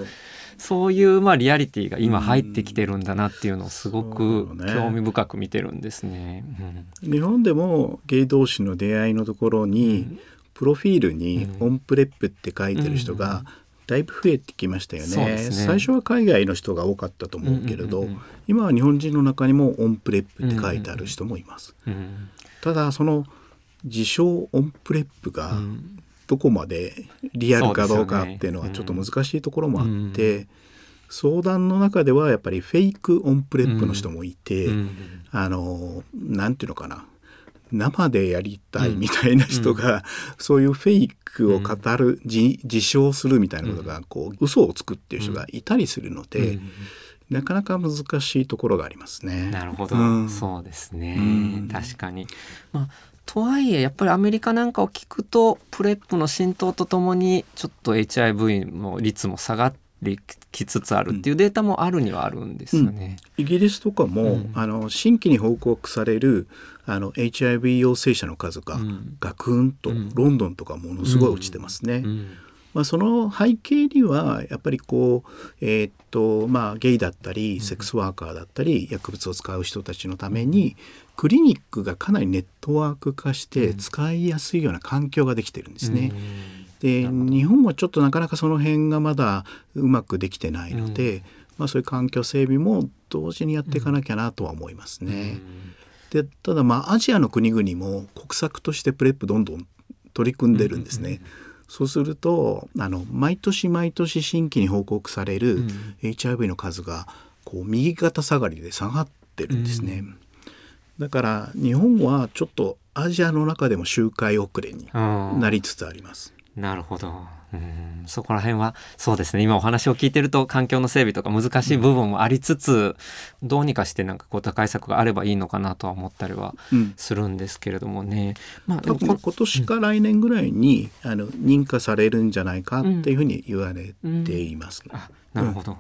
そういうまあリアリティが今入ってきてるんだなっていうのをすごく興味深く見てるんですね。うん、日本でもゲイ同士の出会いのところに、プロフィールに「オンプレップ」って書いてる人がだいぶ増えてきましたよね、ね、最初は海外の人が多かったと思うけれど、うんうんうん、今は日本人の中にも on PrEP って書いてある人もいます、うんうん、ただその自称 on PrEP がどこまでリアルかどうかっていうのはちょっと難しいところもあって、ねうん、相談の中ではやっぱりフェイク on PrEP の人もいて、うん。うん、あのなんていうのかな。生でやりたいみたいな人が、うん、そういうフェイクを騙る、うん、自称するみたいなことがこう嘘をつくっていう人がいたりするので、なかなか難しいところがありますね。なるほど、そうですね、確かに。まあとはいえやっぱりアメリカなんかを聞くと PrEP の浸透とともにちょっと HIV の率も下がっきつつあるっていうデータもあるにはあるんですよね。うん、イギリスとかも、うん、あの新規に報告されるあの HIV 陽性者の数がガクンと、ロンドンとかものすごい落ちてますね。まあ、その背景にはやっぱりこう、えー、っとまあ、ゲイだったりセックスワーカーだったり薬物を使う人たちのためにクリニックがかなりネットワーク化して使いやすいような環境ができてるんですね。で日本はちょっとなかなかその辺がまだうまくできてないので、うん、まあ、そういう環境整備も同時にやっていかなきゃなとは思いますね。でただまあアジアの国々も国策としてプレップどんどん取り組んでるんですね。そうするとあの毎年毎年新規に報告される HIV の数がこう右肩下がりで下がってるんですね。だから日本はちょっとアジアの中でも周回遅れになりつつあります。なるほど。うんそこら辺はそうですね。今お話を聞いてると環境の整備とか難しい部分もありつつ、うん、どうにかしてなんかこう打開策があればいいのかなとは思ったりはするんですけれどもね、うん、まあ、今年か来年ぐらいに、うん、あの認可されるんじゃないかっていうふうに言われています、なるほど、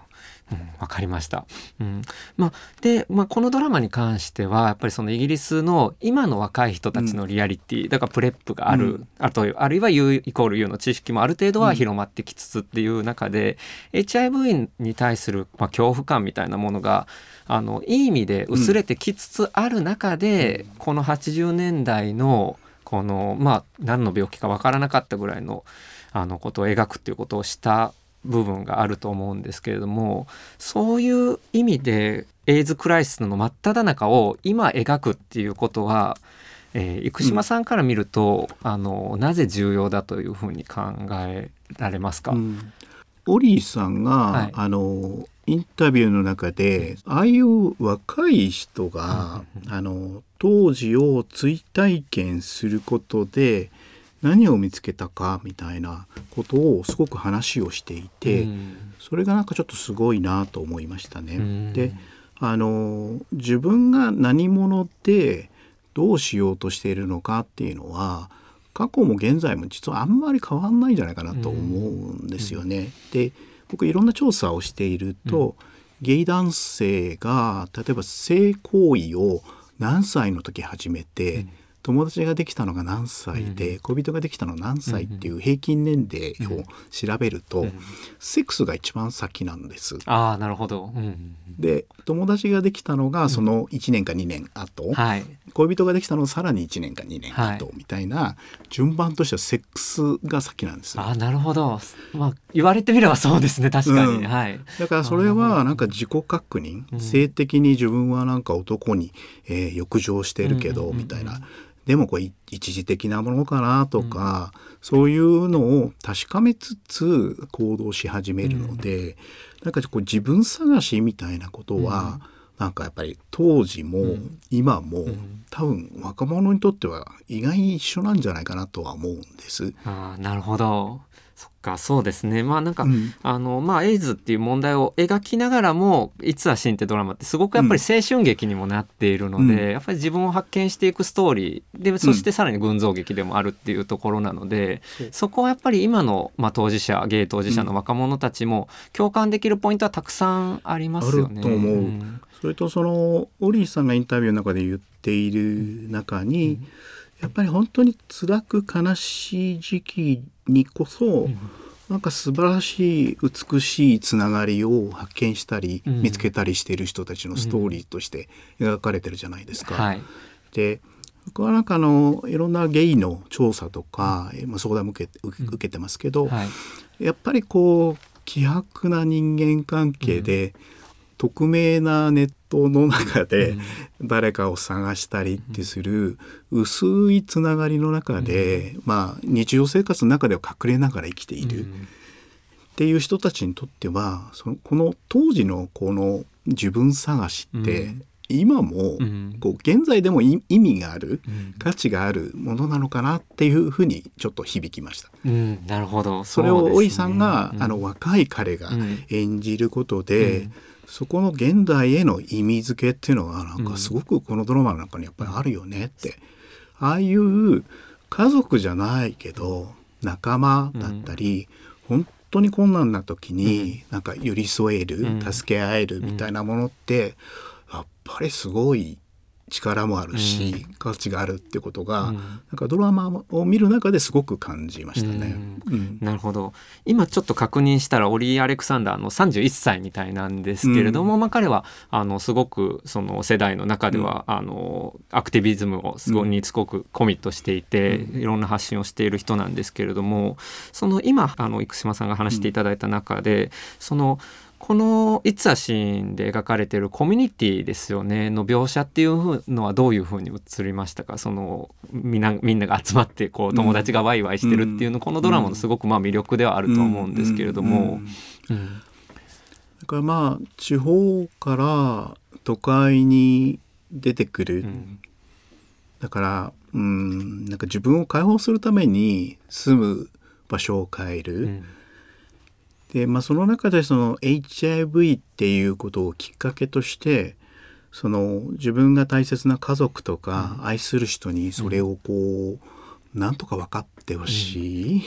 わ、うん、かりました。うん、まあで、まあ、このドラマに関してはやっぱりそのイギリスの今の若い人たちのリアリティ、うん、だからプレップがある、うん、あとあるいは U イコール U の知識もある程度は広まってきつつっていう中で、うん、HIV に対する、まあ、恐怖感みたいなものがあのいい意味で薄れてきつつある中で、この80年代のこのまあ何の病気か分からなかったぐらいのあのことを描くっていうことをした部分があると思うんですけれどもそういう意味でエイズクライシスの真っ只中を今描くっていうことは、えー、生島さんから見ると、うん、あのなぜ重要だというふうに考えられますか、うん、オリーさんが、はい、あのインタビューの中でああいう若い人が、あの当時を追体験することで何を見つけたかみたいなことをすごく話をしていて、それがなんかちょっとすごいなと思いましたね。であの自分が何者でどうしようとしているのかっていうのは過去も現在も実はあんまり変わんないんじゃないかなと思うんですよね。で僕いろんな調査をしていると、ゲイ男性が例えば性行為を何歳の時始めて、友達ができたのが何歳で、恋人ができたの何歳っていう平均年齢を調べると、セックスが一番先なんです。あなるほど、で友達ができたのがその1年か2年後、はい、恋人ができたのさらに1年か2年後みたいな順番としてはセックスが先なんです。あなるほど、まあ、言われてみればそうですね。確かに、うん、はい、だからそれはなんか自己確認、性的に自分はなんか男に、えー、欲情してるけど、みたいな。でもこれ一時的なものかなとか、うん、そういうのを確かめつつ行動し始めるので、うん、なんかこう自分探しみたいなことは、うん、なんかやっぱり当時も今も、多分若者にとっては意外に一緒なんじゃないかなとは思うんです。あなるほどかそうですね。まあなんか、うん、あのまあエイズっていう問題を描きながらも「いつは死ん」ってドラマってすごくやっぱり青春劇にもなっているので、うん、やっぱり自分を発見していくストーリーでそしてさらに群像劇でもあるっていうところなので、う。ん、そこはやっぱり今の、まあ、当事者ゲイ当事者の若者たちも共感できるポイントはたくさんありますよね。と思う、それとそのオリーさんがインタビューの中で言っている中に、やっぱり本当に辛く悲しい時期にこそ、うん、なんか素晴らしい美しいつながりを発見したり、うん、見つけたりしている人たちのストーリーとして描かれてるじゃないですか。はい、で僕はなんかあのいろんなゲイの調査とか、まあ、相談も受け受けてますけど、はい、やっぱりこう希薄な人間関係で、匿名なネットの中で誰かを探したりってする薄いつながりの中で、まあ、日常生活の中では隠れながら生きている。っていう人たちにとってはそのこの当時のこの自分探しって、今もこう現在でも意味がある、価値があるものなのかなっていうふうにちょっと響きました。うん、なるほど。それをおいさんが、あの若い彼が演じることで、そこの現代への意味付けっていうのはなんかすごくこのドラマの中にやっぱりあるよねって、うん、ああいう家族じゃないけど仲間だったり、うん、本当に困難な時になんか寄り添える、うん、助け合えるみたいなものってやっぱりすごい力もあるし、うん、価値があるってことが、うん、なんかドラマを見る中ですごく感じましたね。うん、なるほど。今ちょっと確認したらオリー・アレクサンダーの31歳みたいなんですけれども、まあ、彼はあのすごくその世代の中では、あのアクティビズムをすごにすごくコミットしていて、いろんな発信をしている人なんですけれどもその今あの生島さんが話していただいた中で、そのこの「いつはシーン」で描かれてるコミュニティですよねの描写っていうのはどういうふうに映りましたか？そのみんなみんなが集まってこう友達がワイワイしてるっていうの、うん、このドラマのすごくまあ魅力ではあると思うんですけれども。だからまあ地方から都会に出てくる、うん、だからうんなんか自分を解放するために住む場所を変える。うんで、まあ、その中でその HIV っていうことをきっかけとしてその自分が大切な家族とか愛する人にそれをこう、なんとか分かってほしい、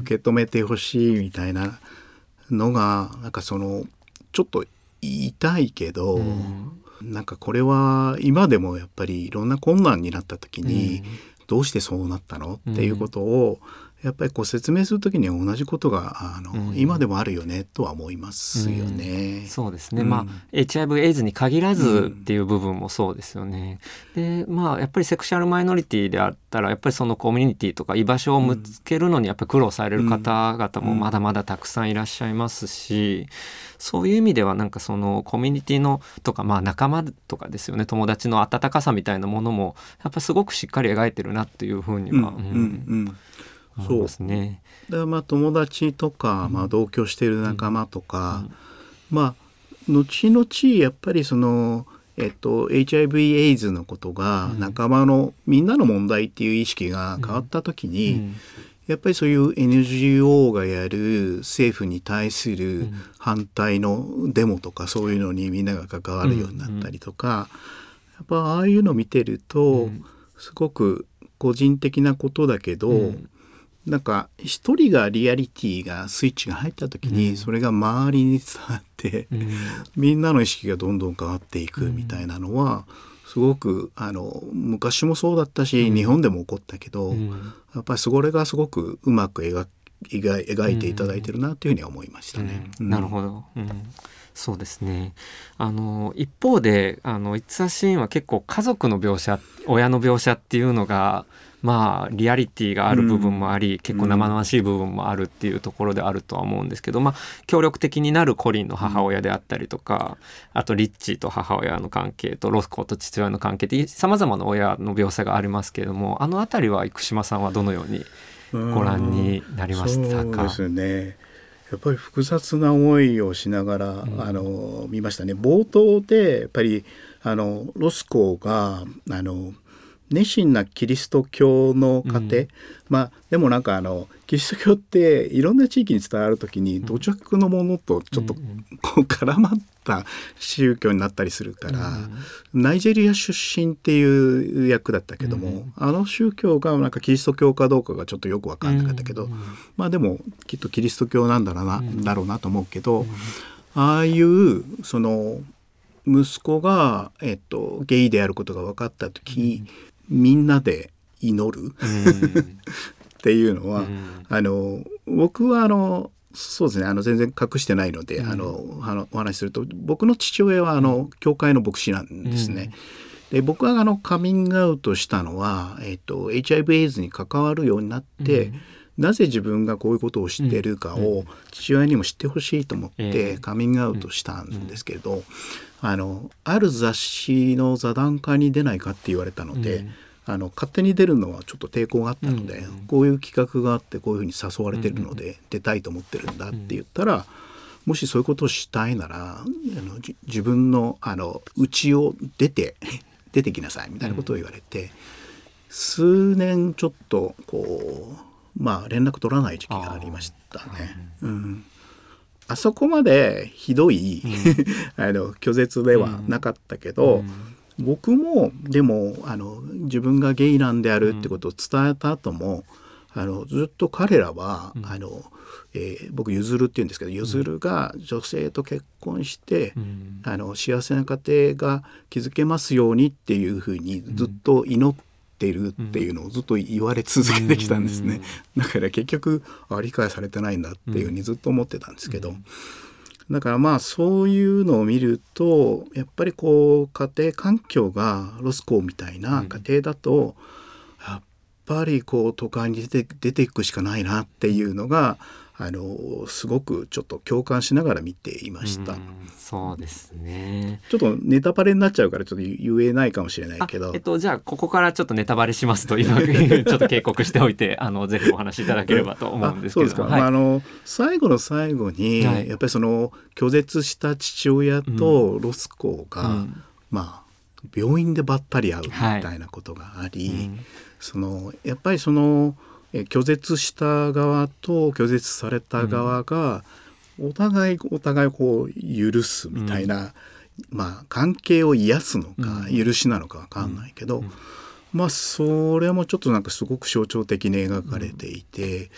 受け止めてほしいみたいなのがなんかそのちょっと痛いけど、うん、なんかこれは今でもやっぱりいろんな困難になった時に、どうしてそうなったの？っていうことを、やっぱりこう説明するときに同じことがあの、うん、今でもあるよねとは思いますよね。うん、そうですね、うん、まあ HIV エイズに限らずっていう部分もそうですよね。でまあやっぱりセクシャルマイノリティであったらやっぱりそのコミュニティとか居場所を見つけるのにやっぱり苦労される方々もまだまだたくさんいらっしゃいますし。そういう意味ではなんかそのコミュニティのとかまあ仲間とかですよね。友達の温かさみたいなものもやっぱすごくしっかり描いてるなっていうふうには、うんう。んそうですね。でまあ友達とか、まあ、同居している仲間とか、まあ後々やっぱりその、えっと、HIV エイズのことが仲間の、みんなの問題っていう意識が変わった時に、やっぱりそういう NGO がやる政府に対する反対のデモとかそういうのにみんなが関わるようになったりとか、やっぱああいうの見てると、すごく個人的なことだけど、なんか一人がリアリティがスイッチが入った時にそれが周りに伝わって、うん、みんなの意識がどんどん変わっていくみたいなのはすごくあの昔もそうだったし、うん、日本でも起こったけど、うん、やっぱりそれがすごくうまく描描いていただいてるなというふうには思いましたね。なるほど、そうですね。あの一方であの「It's a Scene」は結構家族の描写親の描写っていうのがまあリアリティがある部分もあり、うん、結構生々しい部分もあるっていうところであるとは思うんですけど、まあ、協力的になるコリンの母親であったりとか、あとリッチーと母親の関係とロスコと父親の関係ってさまざまな親の描写がありますけれどもあの辺りは生島さんはどのようにご覧になりましたか？そうですね。やっぱり複雑な思いをしながら、うん、あの見ましたね。冒頭でやっぱりあのロスコがあの熱心なキリスト教の家庭、うん、まあでもなんかあのキリスト教っていろんな地域に伝わる時に土着のものとちょっとこう絡まった宗教になったりするから、うん、ナイジェリア出身っていう役だったけども、うん、あの宗教がなんかキリスト教かどうかがちょっとよく分かんなかったけど、まあでもきっとキリスト教なんだろうな,、だろうなと思うけど、ああいうその息子が、えっと、ゲイであることが分かった時、みんなで祈る？っていうのは、あの僕はあのそうですね。あの全然隠してないので、あのお話しすると僕の父親はあの教会の牧師なんですね。で僕はあのカミングアウトしたのは、えっと、HIV/AIDS に関わるようになって、なぜ自分がこういうことを知っているかを父親にも知ってほしいと思ってカミングアウトしたんですけれど、あのある雑誌の座談会に出ないかって言われたので、うん、あの勝手に出るのはちょっと抵抗があったので、うん、こういう企画があってこういうふうに誘われてるので、出たいと思ってるんだって言ったら、もしそういうことをしたいならあの自分のあの家を出て <laughs> 出てきなさいみたいなことを言われて、数年ちょっとこうまあ連絡取らない時期がありましたね。うんあそこまでひどい、うん、<laughs> あの拒絶ではなかったけど、うん、僕もでもあの自分がゲイなんであるってことを伝えた後も、あのずっと彼らは、うん、あのえー、僕ゆずるって言うんですけどゆずるが女性と結婚して、うん、あの幸せな家庭が築けますようにっていうふうにずっと祈ってるっていうのをずっと言われ続けてきたんですね、だから結局あ理解されてないんだっていうふうにずっと思ってたんですけど、だからまあそういうのを見るとやっぱりこう家庭環境がロスコーみたいな家庭だと、やっぱりこう都会に出て出ていくしかないなっていうのがあのすごくちょっと共感しながら見ていました。うそうですね。ちょっとネタバレになっちゃうからちょっと言えないかもしれないけど。えっとじゃあここからちょっとネタバレしますと今 <laughs> ちょっと警告しておいてあのぜひお話しいただければと思うんですけど。そうですか。はい、あの最後の最後に、はい、やっぱりその拒絶した父親とロスコが、うん、まあ病院でばったり会うみたいなことがあり、はいうん、そのやっぱりその。拒絶した側と拒絶された側がお互いお互いこう許すみたいな、まあ関係を癒すのか許しなのか分かんないけど、まあそれもちょっとなんかすごく象徴的に描かれていて、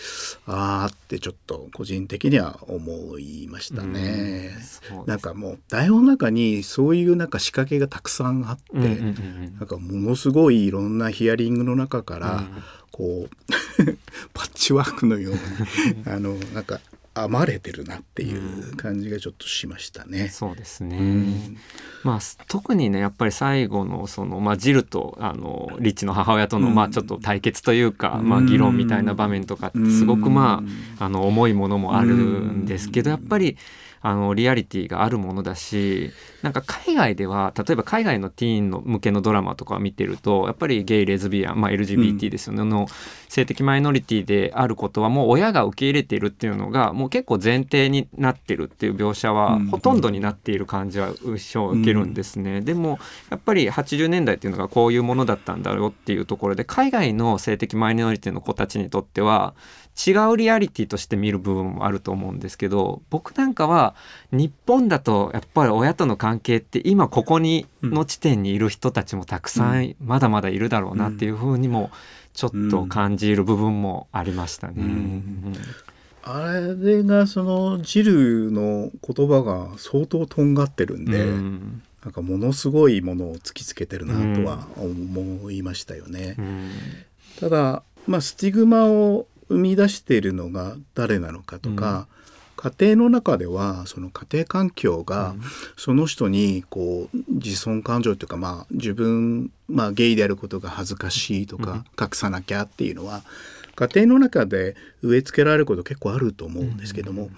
うん、ああってちょっと個人的には思いましたね。うん、なんかもう台本の中にそういうなんか仕掛けがたくさんあって、うんうんうん、なんかものすごいいろんなヒアリングの中から、こう <laughs> パッチワークのように <laughs> あのなんか編まれてるなっていう感じがちょっとしましたね。うん、そうですね、うん、まあ、特にねやっぱり最後のその、まあ、ジルとあのリッチの母親との、まあ、ちょっと対決というか、まあ、議論みたいな場面とかってすごくまああの重いものもあるんですけどやっぱり。あのリアリティがあるものだしなんか海外では例えば海外のティーンの向けのドラマとかを見てるとやっぱりゲイレズビアン、まあ、LGBT ですよね、うん、の性的マイノリティであることはもう親が受け入れているっていうのがもう結構前提になってるっていう描写はほとんどになっている感じは一生受けるんですね、うん、でもやっぱり80年代っていうのがこういうものだったんだろうっていうところで海外の性的マイノリティの子たちにとっては違うリアリティとして見る部分もあると思うんですけど僕なんかは日本だとやっぱり親との関係って今ここにの地点にいる人たちもたくさんまだまだいるだろうなっていうふうにもちょっと感じる部分もありましたね。あれがそのジルの言葉が相当とんがってるんで、うん、なんかものすごいものを突きつけてるなとは思いましたよね。うん、ただまあスティグマを生み出しているのが誰なのかとか、うん、家庭の中ではその家庭環境がその人にこう自尊感情というかまあ自分、まあ、ゲイであることが恥ずかしいとか隠さなきゃっていうのは家庭の中で植え付けられること結構あると思うんですけども。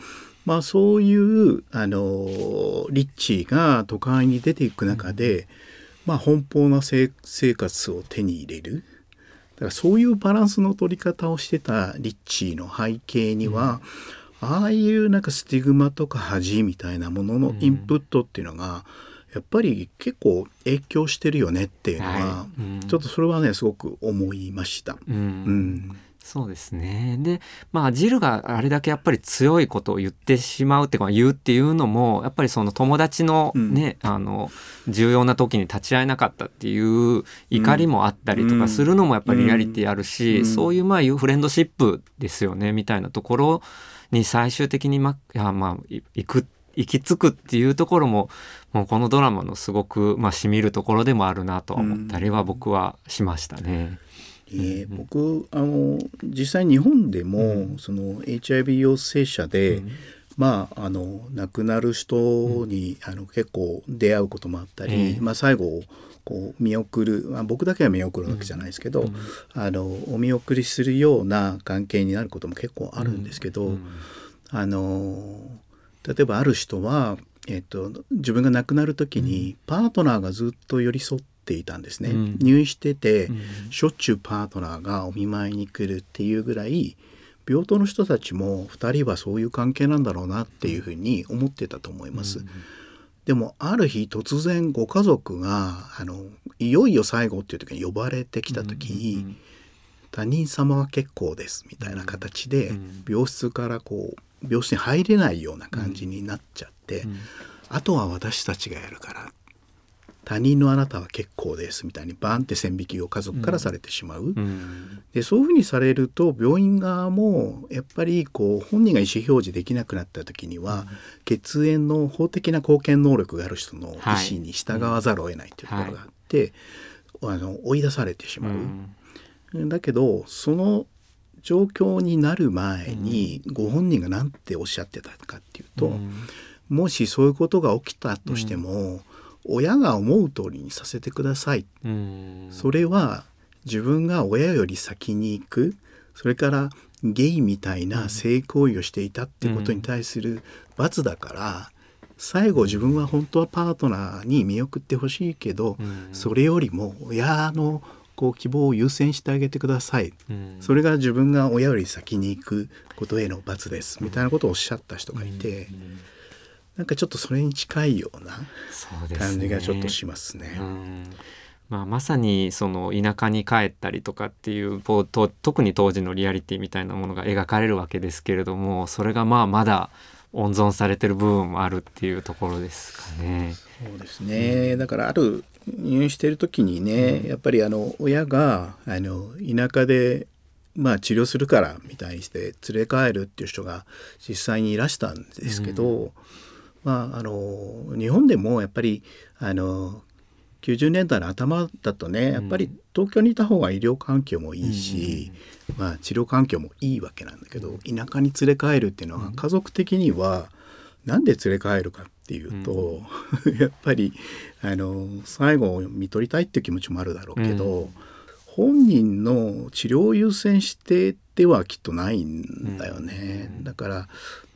まあ、そういうあのリッチーが都会に出ていく中で、まあ、奔放な生活を手に入れるからそういうバランスの取り方をしてたリッチーの背景には、うん、ああいうなんかスティグマとか恥みたいなもののインプットっていうのが、やっぱり結構影響してるよねっていうのは、はい。うん、ちょっとそれはねすごく思いました。うん、うんそうですね。でまあジルがあれだけやっぱり強いことを言ってしまうっていうか言うっていうのもやっぱりその友達のね、うん、あの重要な時に立ち会えなかったっていう怒りもあったりとかするのもやっぱりリアリティあるし、うん、そういうまあフレンドシップですよねみたいなところに最終的にまいやまあ行く行き着くっていうところももうこのドラマのすごくまあしみるところでもあるなと思ったりは僕はしましたね。えー、僕あの実際日本でも、うん、その HIV 陽性者で、うん、まああの亡くなる人に、あの結構出会うこともあったり、まあ、最後こう見送る、まあ、僕だけは見送るわけじゃないですけど、あのお見送りするような関係になることも結構あるんですけど、あの例えばある人はえっと、自分が亡くなる時にパートナーがずっと寄り添っていたんですね、うん、入院してて、うん、しょっちゅうパートナーがお見舞いに来るっていうぐらい病棟の人たちも2人はそういう関係なんだろうなっていうふうに思ってたと思います。うん、でもある日突然ご家族があのいよいよ最後っていう時に呼ばれてきた時に、他人様は結構ですみたいな形で病室からこう病室に入れないような感じになっちゃって、あとは私たちがやるから他人のあなたは結構ですみたいにバンって線引きを家族からされてしまう、うん、でそういうふうにされると病院側もやっぱりこう本人が意思表示できなくなった時には、うん、血縁の法的な貢献能力がある人の意思に従わざるを得ないというところがあって、はい、あの追い出されてしまう。うん、だけどその状況になる前にご本人が何ておっしゃってたかっていうと、もしそういうことが起きたとしても、親が思う通りにさせてください。それは自分が親より先に行く。それからゲイみたいな性行為をしていたってことに対する罰だから、最後自分は本当はパートナーに見送ってほしいけど、それよりも親のこう希望を優先してあげてください、それが自分が親より先に行くことへの罰です。みたいなことをおっしゃった人がいて。なんかちょっとそれに近いような感じがちょっとしますね。まあ、まさにその田舎に帰ったりとかっていう特に当時のリアリティみたいなものが描かれるわけですけれどもそれがまあまだ温存されてる部分もあるっていうところですかね。そうですね、うん、だからある入院してる時にね、うん、やっぱりあの親があの田舎でまあ治療するからみたいにして連れ帰るっていう人が実際にいらしたんですけど、うん、まああの日本でもやっぱりあの90年代の頭だとねやっぱり東京にいた方が医療環境もいいし、うん、まあ、治療環境もいいわけなんだけど田舎に連れ帰るっていうのは家族的には何で連れ帰るかっていうと、うん、<laughs> やっぱりあの最後を見取りたいっていう気持ちもあるだろうけど、うん、本人の治療を優先してではきっとないんだよね。だから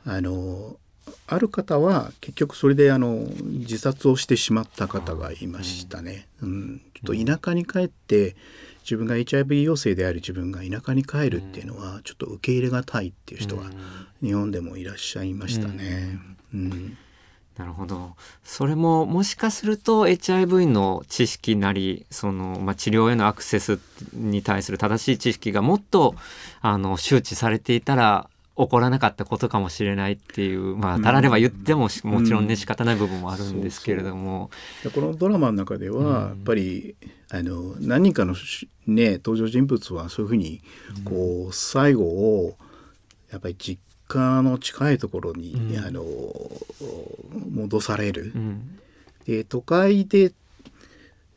あのある方は結局それであの自殺をしてしまった方がいましたね。うん、ちょっと田舎に帰って自分が HIV 陽性である自分が田舎に帰るっていうのはちょっと受け入れがたいっていう人が日本でもいらっしゃいましたね。うん、うん。なるほど。それももしかすると HIV の知識なりその、まあ、治療へのアクセスに対する正しい知識がもっとあの周知されていたら起こらなかったことかもしれないっていうまあたられば言ってももちろんね仕方ない部分もあるんですけれども、うん、このドラマの中ではやっぱり、あの何人かのね登場人物はそういうふうにこう最後をやっぱり実家の近いところに、あの戻される。で都会で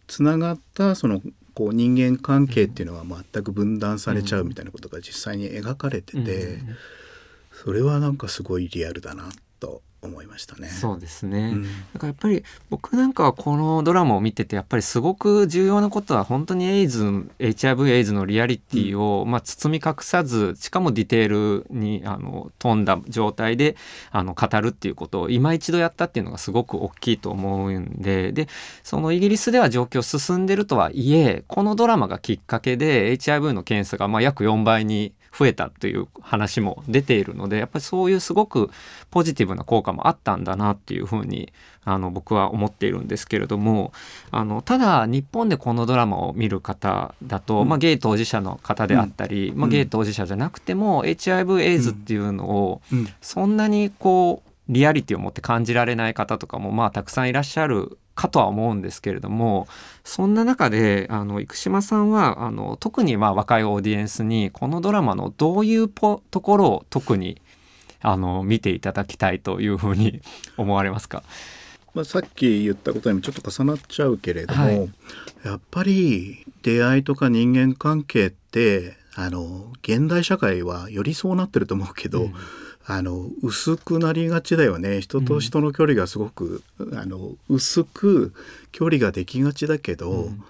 つながったそのこう人間関係っていうのは全く分断されちゃうみたいなことが実際に描かれてて、それはなんかすごいリアルだなと思いましたね。そうですね。うん、だからやっぱり僕なんかはこのドラマを見ててやっぱりすごく重要なことは本当にエイズ HIV エイズのリアリティを、うん、まあ包み隠さずしかもディテールにあの富んだ状態であの語るっていうことを今一度やったっていうのがすごく大きいと思うんででそのイギリスでは状況進んでるとはいえこのドラマがきっかけで HIV の検査がまあ約4倍に増えたという話も出ているのでやっぱりそういうすごくポジティブな効果もあったんだなっていうふうにあの僕は思っているんですけれどもあのただ日本でこのドラマを見る方だと、うん、まあ、ゲイ当事者の方であったり、うん、まあ、ゲイ当事者じゃなくても、うん、HIV エイズっていうのをそんなにこうリアリティを持って感じられない方とかもまあたくさんいらっしゃるかとは思うんですけれどもそんな中であの生島さんはあの特にまあ若いオーディエンスにこのドラマのどういうところを特にあの見ていただきたいというふうに <laughs> 思われますか？まあ、さっき言ったことにもちょっと重なっちゃうけれども、はい、やっぱり出会いとか人間関係ってあの現代社会はよりそうなってると思うけど、うんあの薄くなりがちだよね。人と人の距離がすごく、うん、あの薄く距離ができがちだけど、うん、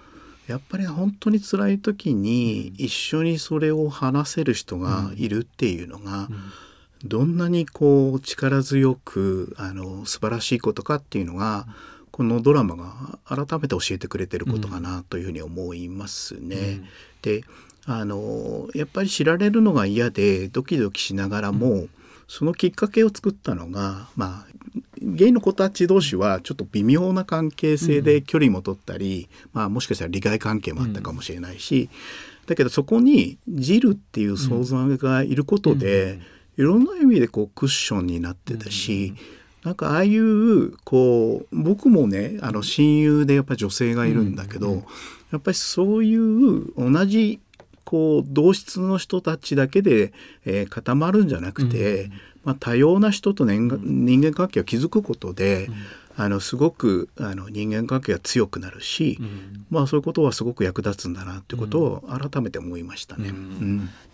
やっぱり本当に辛い時に一緒にそれを話せる人がいるっていうのが、どんなにこう力強くあの素晴らしいことかっていうのが、このドラマが改めて教えてくれてることかなというふうに思いますね。であのやっぱり知られるのが嫌でドキドキしながらも、そのきっかけを作ったのが、まあ、ゲイの子たち同士はちょっと微妙な関係性で距離も取ったり、うん、まあ、もしかしたら利害関係もあったかもしれないし、うん、だけどそこにジルっていう存在がいることで、いろんな意味でこうクッションになってたし、なんかああいうこう僕もねあの親友でやっぱ女性がいるんだけど、やっぱりそういう同じこう同質の人たちだけで、えー、固まるんじゃなくて、うん、まあ、多様な人と人間関係を築くことで、うん。あのすごくあの人間関係が強くなるし、うん、まあそういうことはすごく役立つんだなっていうことを改めて思いましたね。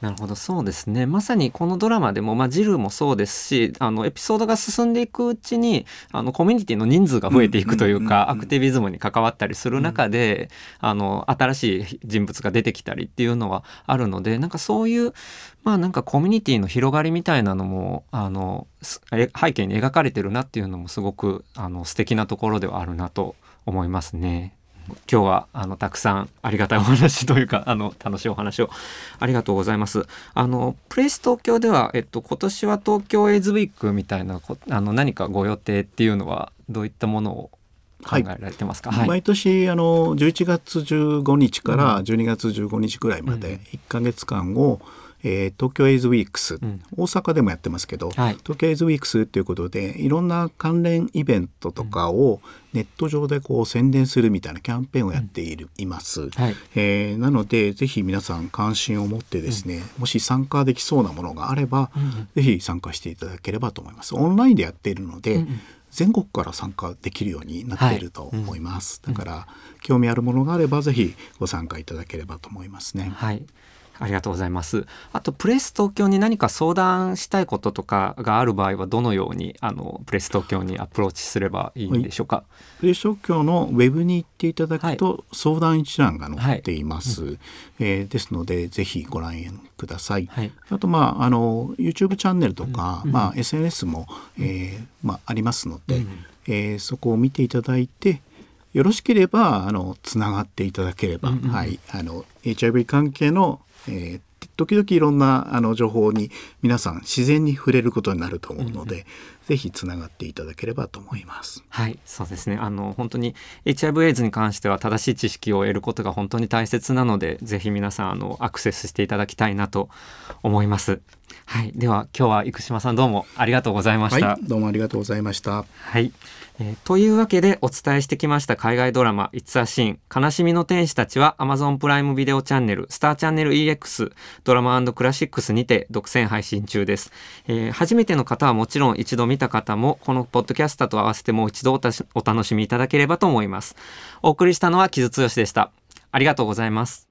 なるほどそうですね。まさにこのドラマでも、まあ、ジルもそうですしあのエピソードが進んでいくうちにあのコミュニティの人数が増えていくというか、アクティビズムに関わったりする中で、あの新しい人物が出てきたりっていうのはあるのでなんかそういうまあなんかコミュニティの広がりみたいなのもあの背景に描かれてるなっていうのもすごくあの素敵なところではあるなと思いますね。今日はあのたくさんありがたいお話というか <laughs> あの楽しいお話をありがとうございます。あのプレイス東京ではえっと今年は東京エイズウィークみたいなあの何かご予定っていうのはどういったものを考えられてますか、はい、毎年あの11月15日から12月15日ぐらいまで1か月間を、えー、東京エイズウィークス、うん、大阪でもやってますけど、はい、東京エイズウィークスということでいろんな関連イベントとかをネット上でこう宣伝するみたいなキャンペーンをやっている、います、はい、えー、なのでぜひ皆さん関心を持ってですね、もし参加できそうなものがあれば、ぜひ参加していただければと思います。オンラインでやっているので、全国から参加できるようになっていると思います、はい。うん、だから興味あるものがあればぜひご参加いただければと思いますね。はいありがとうございます。あとプレス東京に何か相談したいこととかがある場合はどのようにあのプレス東京にアプローチすればいいんでしょうか？はい、プレス東京のウェブに行っていただくと、相談一覧が載っています。はい、えー、ですのでぜひご覧ください。はい、あとまああの YouTube チャンネルとか、うん、まあ SNS も、えー、まあありますので、うん、えー、そこを見ていただいて。よろしければあのつながっていただければ、うんうん、はいあの HIV 関係のえー、時々いろんなあの情報に皆さん自然に触れることになると思うので、うん、ぜひつながっていただければと思います。はい、そうですね。あの本当に HIV/AIDS に関しては正しい知識を得ることが本当に大切なので、ぜひ皆さんあのアクセスしていただきたいなと思います。はい、では今日は生島さんどうもありがとうございました。はい、どうもありがとうございました。はい。えー、というわけでお伝えしてきました海外ドラマ「It's a Scene 悲しみの天使たち」は Amazon プライムビデオチャンネルスターチャンネル EX ドラマクラシックスにて独占配信中です、えー、初めての方はもちろん一度見た方もこのポッドキャスターと合わせてもう一度お楽しみいただければと思います。お送りしたのは木津剛でした。ありがとうございます。